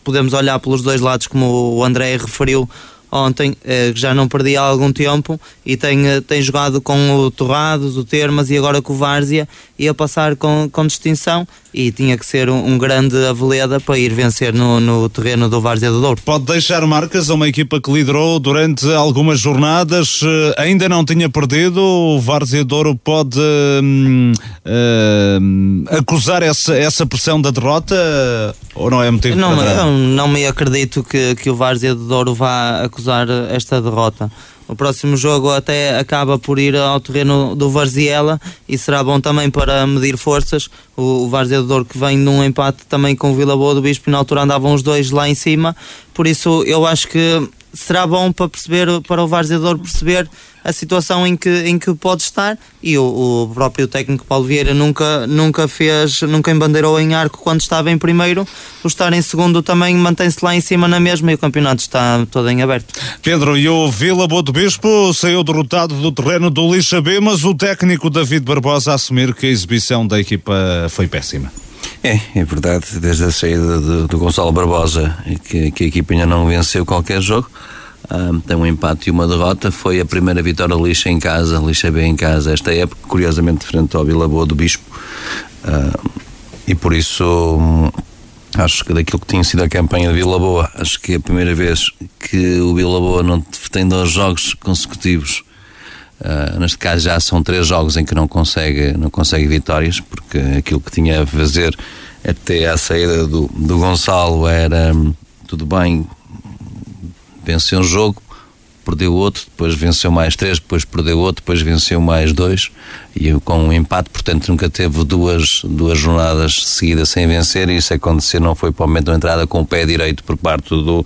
podemos olhar pelos dois lados, como o André referiu ontem, eh, já não perdia há algum tempo e tem, eh, tem jogado com o Torrados, o Termas e agora com o Várzea e a passar com, com distinção e tinha que ser um, um grande Aveleda para ir vencer no, no terreno do Várzea do Douro. Pode deixar marcas a uma equipa que liderou durante algumas jornadas, eh, ainda não tinha perdido, o Várzea do Douro pode hum, hum, acusar essa, essa pressão da derrota ou não é motivo não, para eu não me acredito que, que o Várzea do Douro vá acusar esta derrota. O próximo jogo até acaba por ir ao terreno do Varziela e será bom também para medir forças. O, o Várzea do Douro que vem num empate também com o Vila Boa do Bispo na altura andavam os dois lá em cima. Por isso eu acho que será bom para perceber para o Várzea do Douro perceber a situação em que, em que pode estar e o, o, próprio técnico Paulo Vieira nunca, nunca fez, nunca embandeirou em arco quando estava em primeiro, o estar em segundo também mantém-se lá em cima na mesma e o campeonato está todo em aberto. Pedro, e o Vila Boa do Bispo saiu derrotado do terreno do Lixa B, mas o técnico David Barbosa assumir que a exibição da equipa foi péssima. É, é verdade, desde a saída do, Gonçalo Barbosa, que, que a equipa ainda não venceu qualquer jogo, um, tem um empate e uma derrota. Foi a primeira vitória lixa em casa, lixa B em casa, esta época, curiosamente frente ao Vila Boa do Bispo. Uh, e por isso hum, acho que daquilo que tinha sido a campanha de Vila Boa, acho que é a primeira vez que o Vila Boa não tem dois jogos consecutivos. Uh, neste caso já são três jogos em que não consegue, não consegue vitórias, porque aquilo que tinha a fazer até a saída do, do Gonçalo era hum, tudo bem, venceu um jogo, perdeu outro, depois venceu mais três, depois perdeu outro, depois venceu mais dois e com um empate, portanto nunca teve duas, duas jornadas seguidas sem vencer e isso aconteceu, não foi para o momento da entrada com o pé direito por parte do,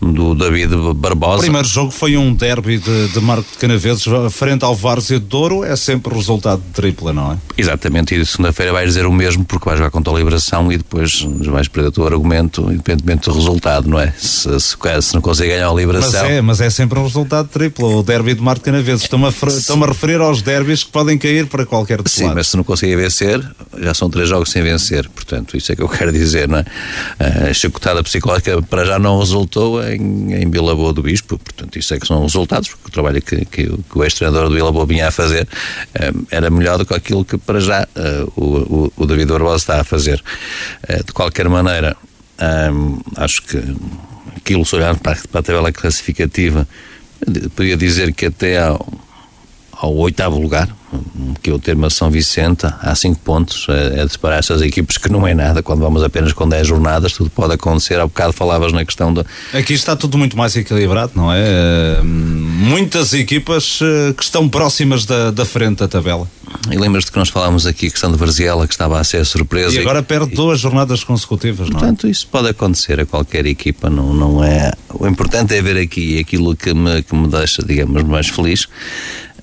do David Barbosa. O primeiro jogo foi um derby de, de Marco de Canaveses frente ao Várzea de Douro, é sempre resultado de tripla, não é? Exatamente, e segunda-feira vais dizer o mesmo porque vais jogar contra a Liberação e depois vais perder o teu argumento, independentemente do resultado, não é? Se, se, se não consegue ganhar a Liberação... Mas é, mas é sempre um resultado de tripla, o derby de Marco de Canaveses. Estou-me a, estou a referir aos derbys que podem cair para qualquer Sim, lado. mas se não conseguir vencer, já são três jogos sem vencer. Portanto, isso é que eu quero dizer, não é? A chacotada psicológica para já não resultou em, em do Bispo. Portanto, isso é que são resultados, porque o trabalho que, que, que o ex-treinador do Vila Boa vinha a fazer um, era melhor do que aquilo que para já uh, o, o, o, David Barbosa está a fazer. Uh, de qualquer maneira, acho que aquilo, se olhar para, para a tabela classificativa, podia dizer que até ao ao oitavo lugar, que é o termo São Vicente, há cinco pontos. É, é de separar essas equipes que não é nada, quando vamos apenas com 10 jornadas, tudo pode acontecer. Há bocado falavas na questão da. Aqui está tudo muito mais equilibrado, não é? Muitas equipas eh, que estão próximas da, da frente da tabela. E lembras-te que nós falámos aqui a questão de Varziela, que estava a ser surpresa. E agora perde e, duas jornadas consecutivas, não é? Portanto, isso pode acontecer a qualquer equipa, não, não é. O importante é ver aqui aquilo que me, que me deixa, digamos, mais feliz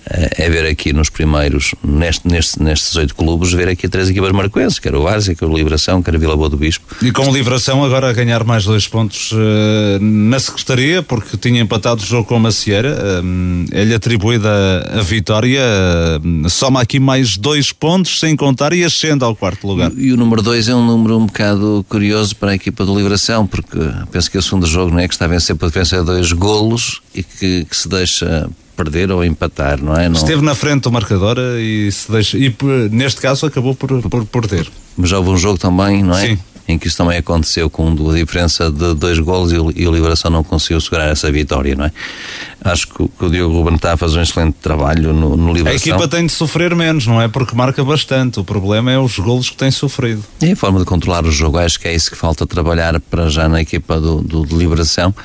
é ver aqui nos primeiros, neste, neste, nestes oito clubes, ver aqui três equipas marcoenses, quer o Várzea, quer o Liberação, quer a Vila Boa do Bispo. E com o Liberação agora a ganhar mais dois pontos uh, na Secretaria, porque tinha empatado o jogo com a Macieira, uh, é-lhe atribuída a, vitória, uh, soma aqui mais dois pontos, sem contar, e ascende ao quarto lugar. E, e o número dois é um número um bocado curioso para a equipa do Liberação, porque penso que é o segundo jogo, não é? Que está a vencer por diferença de dois golos e que, que se deixa perder ou empatar, não é? Não... Esteve na frente do marcador e se deixa, e neste caso acabou por, por perder. Mas já houve um jogo também, não é? Sim. Em que isso também aconteceu com a diferença de dois golos e, o Liberação não conseguiu segurar essa vitória, não é? Acho que, que o Diogo Ruben está a fazer um excelente trabalho no, no Liberação. A equipa tem de sofrer menos, não é? Porque marca bastante. O problema é os golos que tem sofrido. E a forma de controlar o jogo, acho que é isso que falta trabalhar para já na equipa do, do de Liberação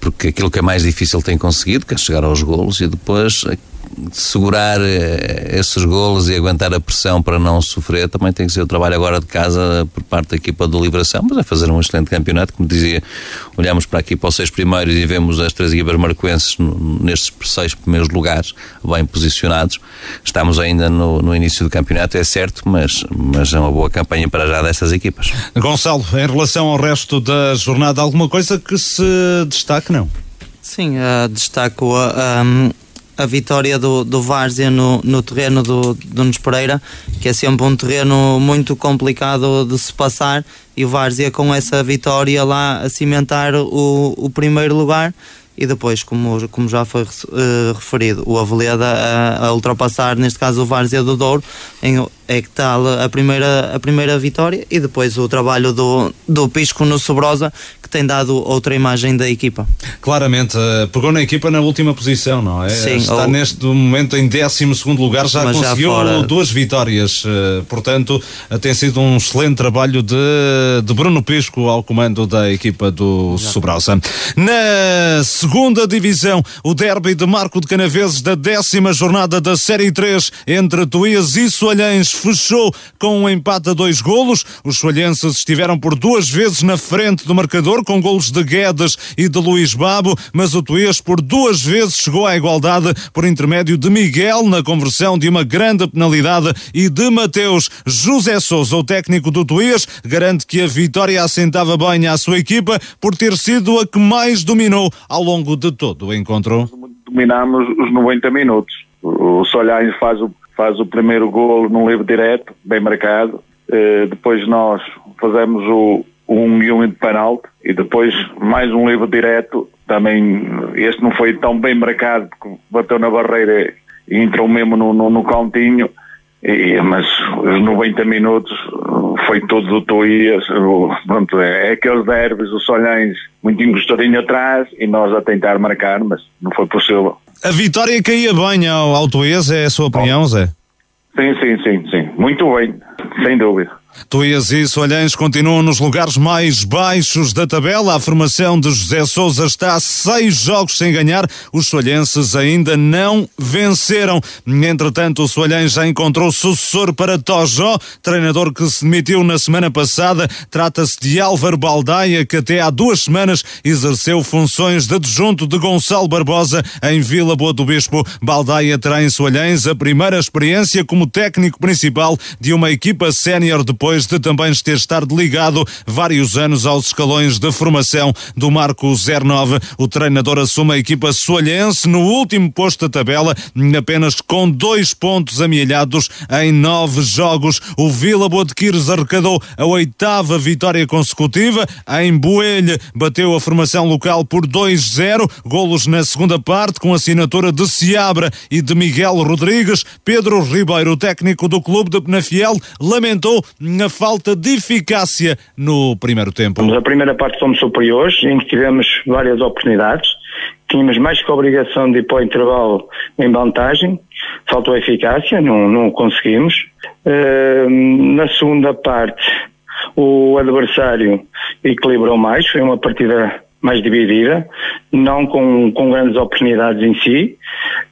porque aquilo que é mais difícil tem conseguido, que é chegar aos golos e depois segurar eh, esses golos e aguentar a pressão para não sofrer também tem que ser o trabalho agora de casa por parte da equipa do Liberação, mas é fazer um excelente campeonato, como dizia, olhamos para aqui para os seis primeiros e vemos as três equipas marcoenses nestes seis primeiros lugares, bem posicionados. Estamos ainda no, no início do campeonato, é certo, mas, mas é uma boa campanha para já dessas equipas. Gonçalo, em relação ao resto da jornada, alguma coisa que se destaque, não? Sim, uh, destaco a, um, a vitória do, do Várzea no, no terreno do, do Nunes Pereira, que é sempre um terreno muito complicado de se passar, e o Várzea com essa vitória lá a cimentar o, o primeiro lugar. E depois, como, como já foi uh, referido, o Aveleda a, a, ultrapassar, neste caso o Várzea do Douro, em, é que tal a primeira, a primeira vitória e depois o trabalho do, do Pisco no Sobrosa, que tem dado outra imagem da equipa. Claramente, uh, pegou na equipa na última posição, não é? Sim, Está ou... neste momento em 12 lugar, já Mas conseguiu já fora... duas vitórias, uh, portanto, uh, tem sido um excelente trabalho de, de Bruno Pisco ao comando da equipa do já. Sobrosa. Na segunda divisão, o derby de Marco de Canaveses da décima jornada da Série 3 entre Tuías e Soalhães fechou com um empate a dois golos. Os soalhenses estiveram por duas vezes na frente do marcador, com golos de Guedes e de Luís Babo, mas o Tuías por duas vezes chegou à igualdade por intermédio de Miguel na conversão de uma grande penalidade e de Mateus. José Souza, o técnico do Tuías, garante que a vitória assentava bem à sua equipa por ter sido a que mais dominou ao longo de todo o encontro. Dominámos os 90 minutos. O Solhães faz o faz o primeiro golo num livre direto, bem marcado. Uh, depois nós fazemos o, o 1 e 1 de penalti e depois mais um livre direto. Também este não foi tão bem marcado porque bateu na barreira e entrou mesmo no, no, no cantinho. E, mas os 90 minutos foi todo do Toias, pronto, é, é aqueles derbys, os Solhães muito encostadinho atrás e nós a tentar marcar, mas não foi possível. A vitória caía bem ao, Tuês, é a sua opinião, Zé? Sim, sim, sim, sim. Muito bem, sem dúvida. Tuías e Soalhães continuam nos lugares mais baixos da tabela. A formação de José Souza está a seis jogos sem ganhar. Os soalhenses ainda não venceram. Entretanto, o Soalhães já encontrou sucessor para Tojó, treinador que se demitiu na semana passada. Trata-se de Álvaro Baldaia, que até há duas semanas exerceu funções de adjunto de Gonçalo Barbosa em Vila Boa do Bispo. Baldaia terá em Soalhães a primeira experiência como técnico principal de uma equipa sénior de depois de também ter estado ligado vários anos aos escalões de formação do Marco 09. O treinador assume a equipa soalhense no último posto da tabela, apenas com dois pontos amealhados em nove jogos. O Vila Boa de Quires arrecadou a oitava vitória consecutiva. Em Boelho bateu a formação local por 2-0. Golos na segunda parte com assinatura de Seabra e de Miguel Rodrigues. Pedro Ribeiro, técnico do clube de Penafiel, lamentou na falta de eficácia no primeiro tempo? Na primeira parte fomos superiores, em que tivemos várias oportunidades. Tínhamos mais que a obrigação de ir para o intervalo em vantagem. Faltou eficácia, não, não conseguimos. Uh, na segunda parte, o adversário equilibrou mais, foi uma partida mais dividida, não com, com grandes oportunidades em si.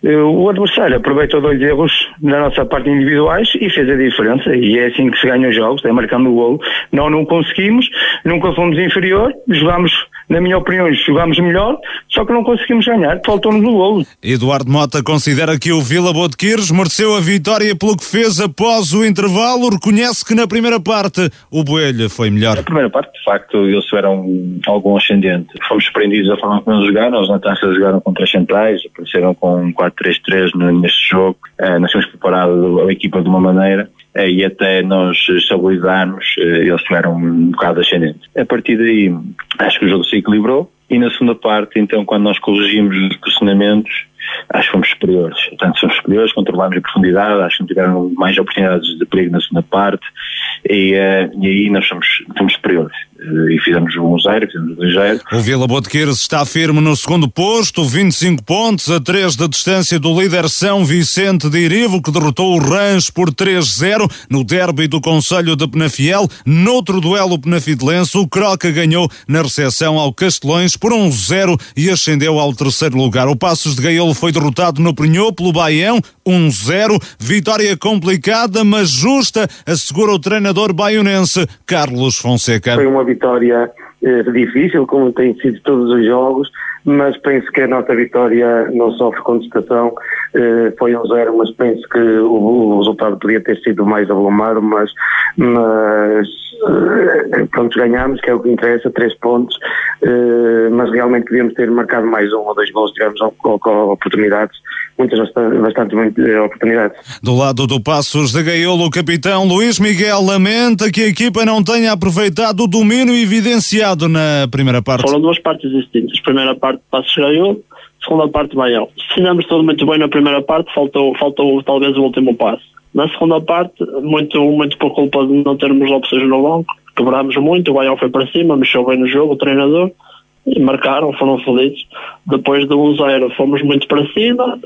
Eh, o adversário aproveitou dois erros da nossa parte individuais e fez a diferença. E é assim que se ganha os jogos, é marcando o golo. Nós não conseguimos, nunca fomos inferior, jogámos na minha opinião, jogámos melhor, só que não conseguimos ganhar, faltou-nos o golo. Eduardo Mota considera que o Vila Boa de Quires mereceu a vitória pelo que fez após o intervalo, reconhece que na primeira parte o Boelho foi melhor. Na primeira parte, de facto, eles tiveram algum ascendente. Fomos surpreendidos da forma como eles jogaram, os na taça jogaram contra as centrais, apareceram com um 4-3-3 neste jogo, uh, nós tínhamos preparado a equipa de uma maneira eh, e até nós estabilizarmos, eh, eles tiveram um bocado ascendente. A partir daí, acho que o jogo se equilibrou e na segunda parte, então, quando nós corrigimos os posicionamentos, acho que fomos superiores. Portanto, somos superiores, controlámos a profundidade, acho que não tiveram mais oportunidades de perigo na segunda parte e, e aí nós somos, somos superiores. Uh, e fizemos um zero, fizemos um zero. O Vila Botequeiros está firme no segundo posto, 25 pontos, a 3 da distância do líder São Vicente de Irivo, que derrotou o Rãs por 3-0 no derby do Conselho de Penafiel. Noutro duelo penafidelense, o Croca ganhou na recepção ao Castelões por 1-0 e ascendeu ao terceiro lugar. O Passos de Gaiolo foi derrotado no Prenhou pelo Baião, 1-0. Vitória complicada, mas justa, assegura o treinador baionense Carlos Fonseca. Foi uma vitória eh, difícil, como tem sido todos os jogos. Mas penso que a nossa vitória não sofre contestação. Eh, foi um zero, mas penso que o, o resultado podia ter sido mais avolumado, mas, mas eh, pronto, ganhámos, que é o que interessa, três pontos, eh, mas realmente podíamos ter marcado mais um ou dois gols, tivemos oportunidades, muitas, bastante, bastante oportunidades. Do lado do Passos de Gaiolo, o capitão Luís Miguel lamenta que a equipa não tenha aproveitado o domínio evidenciado na primeira parte. Foram duas partes distintas. Primeira parte, Passos de Gaiolo, segunda parte, Baião. Fizemos tudo muito bem na primeira parte, faltou, faltou talvez o último passo. Na segunda parte, muito, muito por culpa de não termos opções no banco, quebrámos muito, o Baião foi para cima, mexeu bem no jogo, o treinador, e marcaram, foram felizes. Depois de 1-0 fomos muito para cima,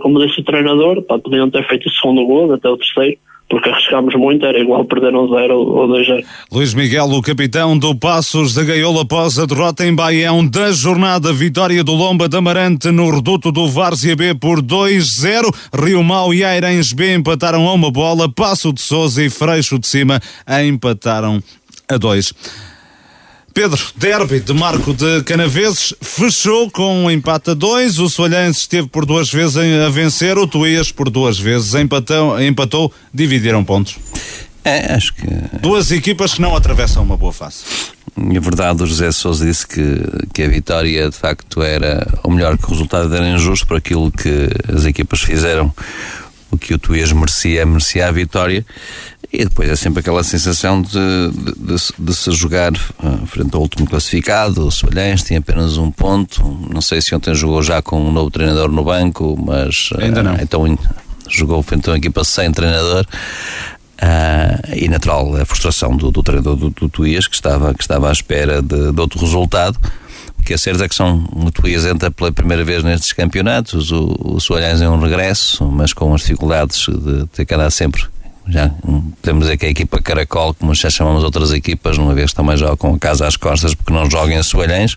como disse o treinador, podiam ter feito o segundo gol, até o terceiro, porque arriscámos muito, era igual perder um 0 ou 2-0. Luís Miguel, o capitão do Passos da Gaiola após a derrota em Baião da jornada, vitória do Lomba da Amarante no reduto do Várzea B por 2-0, Rio Mau e Airens B empataram a uma bola, Passo de Souza e Freixo de Cima empataram a dois. Pedro, derby de Marco de Canaveses, fechou com um empate a dois. O Solhense esteve por duas vezes a vencer, o Tuías por duas vezes empatou, empatou dividiram pontos. É, acho que. Duas equipas que não atravessam uma boa fase. É verdade, o José Sousa disse que, que a vitória de facto era, ou melhor, que o resultado era injusto por aquilo que as equipas fizeram. O que o Tuías merecia, merecia a vitória. E depois é sempre aquela sensação de, de, de, de se jogar uh, frente ao último classificado, o Solhães tem apenas um ponto. Não sei se ontem jogou já com um novo treinador no banco, mas uh, Ainda não. então jogou frente a uma equipa sem treinador. Uh, e natural a frustração do, do treinador do, do Tuías que estava, que estava à espera de, de outro resultado que é certo é que são o Tuías entra pela primeira vez nestes campeonatos, o, o Soalhães é um regresso, mas com as dificuldades de ter que andar sempre já temos aqui a equipa Caracol, como já chamamos outras equipas, uma vez também já com a casa às costas, porque não jogam em Soalhães,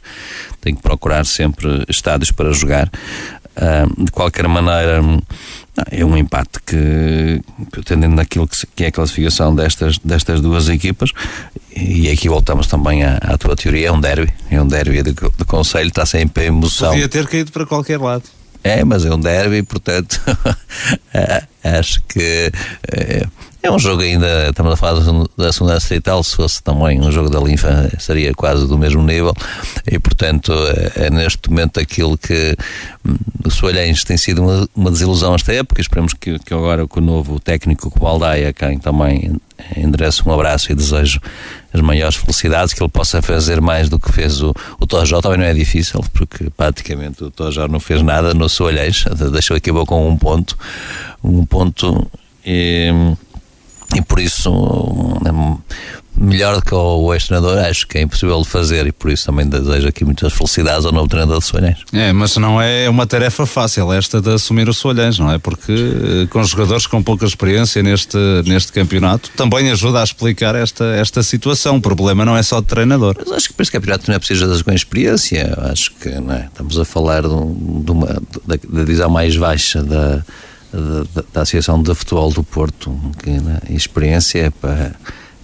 tem que procurar sempre estádios para jogar. Uh, de qualquer maneira, é um empate que, atendendo naquilo que, que, é a classificação destas, destas duas equipas, e aqui voltamos também à, à tua teoria, é um derby, é um derby de, de conselho, está sempre em emoção. Podia ter caído para qualquer lado. É, mas é um derby, portanto, é, acho que é, é, um jogo ainda, estamos a falar da segunda distrital, se fosse também um jogo da Linfa, seria quase do mesmo nível, e portanto, é, é neste momento aquilo que hum, o Soalhães tem sido uma, uma, desilusão esta época, esperemos que, que agora com o novo técnico, com o Baldaia, quem também endereço um abraço e desejo as maiores felicidades, que ele possa fazer mais do que fez o, o Tojó. Também não é difícil, porque praticamente o Tojó não fez nada no Soalhães, deixou aqui com um ponto, um ponto e, e por isso melhor do que o ex-treinador, acho que é impossível de fazer e por isso também desejo aqui muitas felicidades ao novo treinador de Soalhães. É, mas não é uma tarefa fácil esta de assumir o Soalhães, não é? Porque eh, com jogadores com pouca experiência neste, neste campeonato também ajuda a explicar esta, esta situação. O problema não é só de treinador. Mas acho que para este campeonato não é preciso das com experiência. Acho que não é? estamos a falar de, de uma, da, divisão mais baixa da, da, da Associação de Futebol do Porto, que né, experiência é para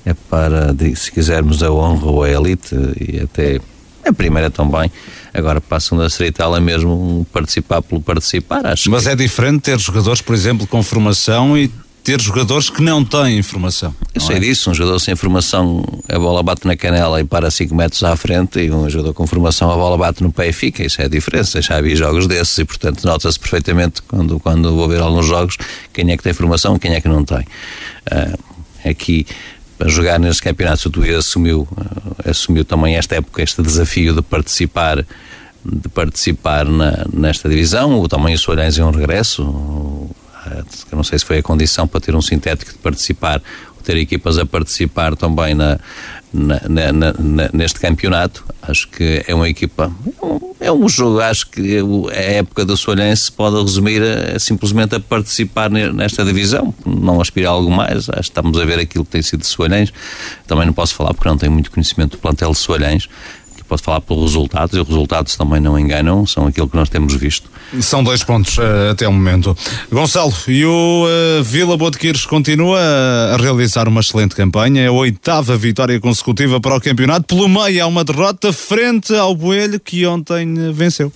é para, se quisermos, a honra ou a elite e até a primeira também. Agora passam a ser é mesmo participar pelo participar. Acho Mas que... é diferente ter jogadores, por exemplo, com formação e ter jogadores que não têm informação. Eu sei é? disso, um jogador sem formação, a bola bate na canela e para 5 metros à frente, e um jogador com formação, a bola bate no pé e fica. Isso é a diferença. Já vi jogos desses e, portanto, nota-se perfeitamente quando, quando vou ver alguns jogos quem é que tem formação quem é que não tem. Uh, aqui a jogar nestes campeonatos. O Tuíra assumiu, uh, assumiu também esta época este desafio de participar de participar na, nesta divisão. O também o Soalhães é um regresso. Eu não sei se foi a condição para ter um sintético de participar, ter equipas a participar também na, na, na, na, neste campeonato. Acho que é uma equipa, é um jogo. Acho que a época do Soalhense pode resumir a, a, simplesmente a participar nesta divisão, não aspirar algo mais. Acho que estamos a ver aquilo que tem sido de Soalhens. Também não posso falar porque não tenho muito conhecimento do plantel de Soalhens pode falar pelos resultados, e os resultados também não enganam, são aquilo que nós temos visto. São dois pontos uh, até o momento. Gonçalo, e o uh, Vila Boa de Quires continua a realizar uma excelente campanha, é a oitava vitória consecutiva para o campeonato, pelo meio há uma derrota frente ao Boelho que ontem venceu.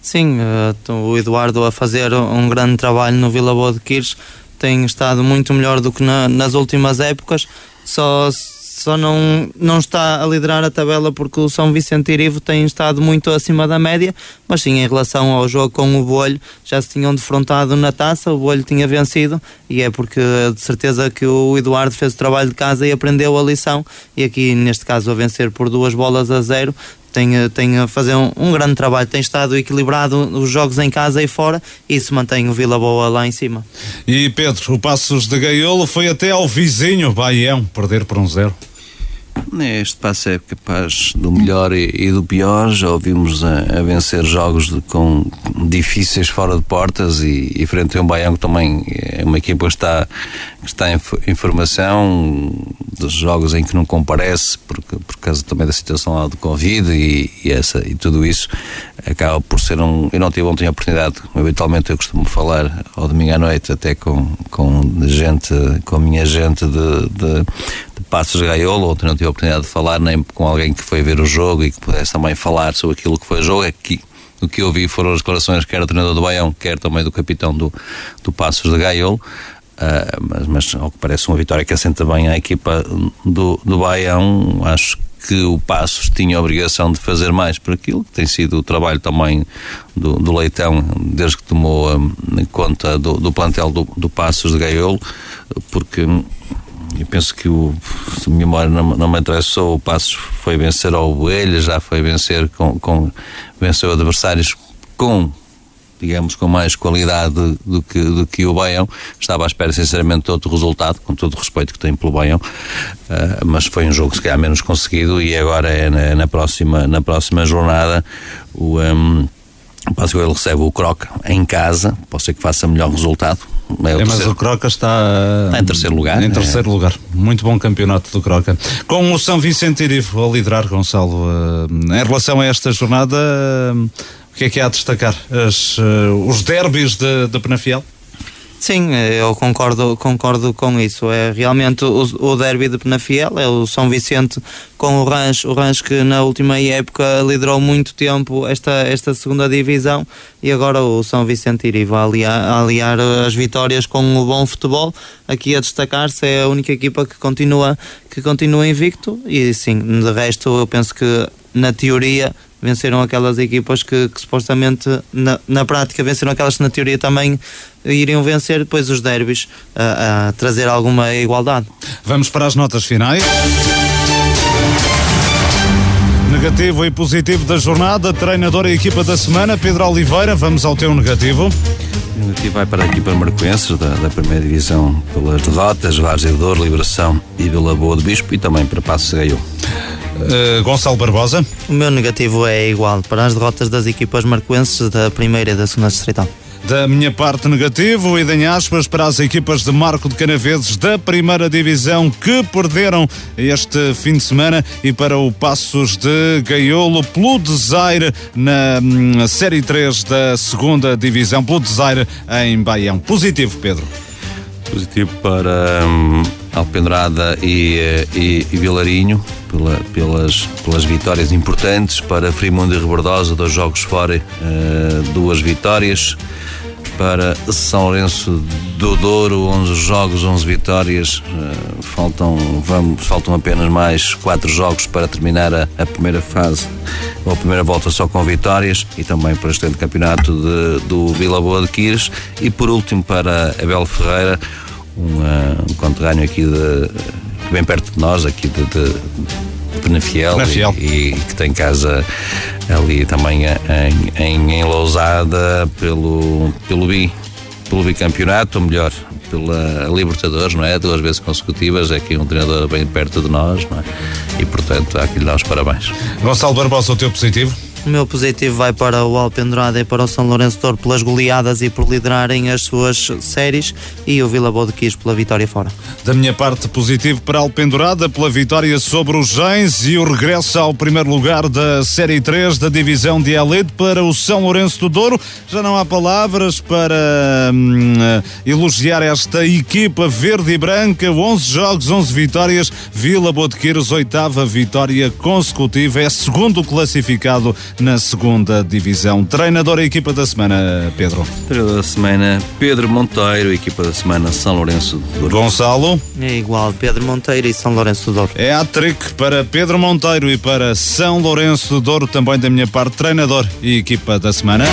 Sim, uh, o Eduardo a fazer um grande trabalho no Vila Boa de Quires tem estado muito melhor do que na, nas últimas épocas, só, só não, não está a liderar a tabela porque o São Vicente Irivo tem estado muito acima da média, mas sim em relação ao jogo com o Bolho, já se tinham defrontado na taça, o Bolho tinha vencido e é porque de certeza que o Eduardo fez o trabalho de casa e aprendeu a lição e aqui neste caso a vencer por duas bolas a zero tem, tem a fazer um, um, grande trabalho, tem estado equilibrado os jogos em casa e fora e isso mantém o Vila Boa lá em cima. E Pedro, o Passos de Gaiolo foi até ao vizinho Baião perder por um zero. Este passo é capaz do melhor e, e do pior. Já ouvimos a, a vencer jogos de, com difíceis fora de portas e, e, frente a um Baião que também é uma equipa que está, que está em, em formação, dos jogos em que não comparece por, por causa também da situação lá do Covid e, e, essa, e tudo isso acaba por ser um. Eu não tive ontem a oportunidade, habitualmente eu costumo falar ao domingo à noite, até com, com gente, com a minha gente de, de Passos Gaiolo, ontem não tive a oportunidade de falar nem com alguém que foi ver o jogo e que pudesse também falar sobre aquilo que foi o jogo. Aqui, é o que eu vi foram as declarações quer do treinador do Baião, quer também do capitão do, do Passos de Gaiolo. Uh, mas, mas, ao que parece, uma vitória que assenta bem a equipa do, do Baião. Acho que o Passos tinha a obrigação de fazer mais por aquilo, que tem sido o trabalho também do, do Leitão, desde que tomou um, conta do, do plantel do, do Passos de Gaiolo, porque eu penso que o, se a memória não, não me interessou, o Passos foi vencer ao Boelha, já foi vencer com, com venceu adversários com digamos, com mais qualidade do que, do que o Baião. Estava à espera, sinceramente, de outro resultado, com todo o respeito que tenho pelo Baião, uh, mas foi um jogo, se calhar, menos conseguido e agora é na, na próxima, na próxima jornada o. Um, Que ele recebe o Croca em casa, pode ser que faça melhor resultado, é, é mas o Croca está, está, em terceiro lugar. Em terceiro é. lugar. Muito bom campeonato do Croca. Com o São Vicente Irivo a liderar, Gonçalo, uh, em relação a esta jornada, uh, o que é que há a destacar? As, uh, os derbys de, de Penafiel? Sim, eu concordo, concordo com isso. É realmente o, o derby de Penafiel, é o São Vicente com o Rancho, o Rancho que na última época liderou muito tempo esta, esta segunda divisão e agora o São Vicente Iriva aliar as vitórias com o bom futebol. Aqui a destacar-se é a única equipa que continua, que continua invicto e sim, de resto eu penso que na teoria venceram aquelas equipas que, que supostamente na, na, prática venceram aquelas que na teoria também iriam vencer depois os derbys a, a trazer alguma igualdade. Vamos para as notas finais. Negativo e positivo da jornada, treinador e equipa da semana, Pedro Oliveira, vamos ao teu negativo. O negativo vai para a equipa Marcoenses da, da primeira divisão pelas derrotas, Várzea de Dor, Liberação e Vila Boa do Bispo e também para Passo Gaiu. Uh, Gonçalo Barbosa. O meu negativo é igual para as derrotas das equipas marcoenses da primeira e da segunda distrital. Da minha parte negativo e em aspas para as equipas de Marco de Canaveses da primeira divisão que perderam este fim de semana e para o Passos de Gaiolo pelo Desaire na hum, Série 3 da segunda divisão, pelo Desaire em Baião. Positivo, Pedro. Positivo para hum, Alpendrada e, eh, e, e Vilarinho pela, pelas, pelas vitórias importantes para Frimundo e Rebordosa, dois jogos fora, uh, duas vitórias para São Lourenço do Douro, 11 jogos, 11 vitórias. Uh, faltam, vamos, faltam apenas mais 4 jogos para terminar a, a, primeira fase, ou a primeira volta só com vitórias, e também para o excelente campeonato de, do Vila Boa de Quires. E por último, para Abel Ferreira, um, conterrâneo aqui de, bem perto de nós, aqui de, de Penafiel, Penafiel. E, e, que tem casa ali também em, em, em Lousada pelo, pelo, bi, pelo bicampeonato, ou melhor, pela Libertadores, não é? Duas vezes consecutivas, é aqui um treinador bem perto de nós, não é? E portanto há que lhe dar os parabéns. Gonçalo Barbosa, o teu positivo? O meu positivo vai para o Alpendurada e para o São Lourenço de Ouro pelas goleadas e por liderarem as suas séries e o Vila Boa de Quis pela vitória fora. Da minha parte, positivo para a Alpendurada pela vitória sobre os Gens e o regresso ao primeiro lugar da Série 3 da Divisão de Elite para o São Lourenço do Douro. Já não há palavras para hum, elogiar esta equipa verde e branca. 11 jogos, 11 vitórias. Vila Boa de Queiros, oitava vitória consecutiva. É segundo classificado na segunda divisão. Treinador e equipa da semana, Pedro. Treinador da semana, Pedro Monteiro, equipa da semana, São Lourenço do Douro. Gonçalo. É igual, Pedro Monteiro e São Lourenço do Douro. É a trick para Pedro Monteiro e para São Lourenço do Douro, também da minha parte, treinador e equipa da semana.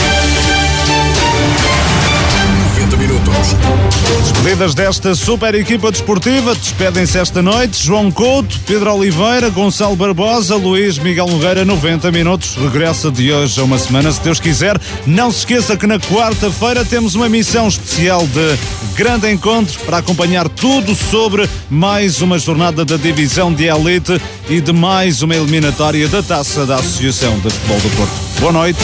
90 minutos. Despedidas desta super equipa desportiva, despedem-se esta noite João Couto, Pedro Oliveira, Gonçalo Barbosa, Luís Miguel Nogueira, 90 minutos. Regressa de hoje a uma semana, se Deus quiser. Não se esqueça que na quarta-feira temos uma missão especial de grande encontro para acompanhar tudo sobre mais uma jornada da divisão de elite e de mais uma eliminatória da taça da Associação de Futebol do Porto. Boa noite.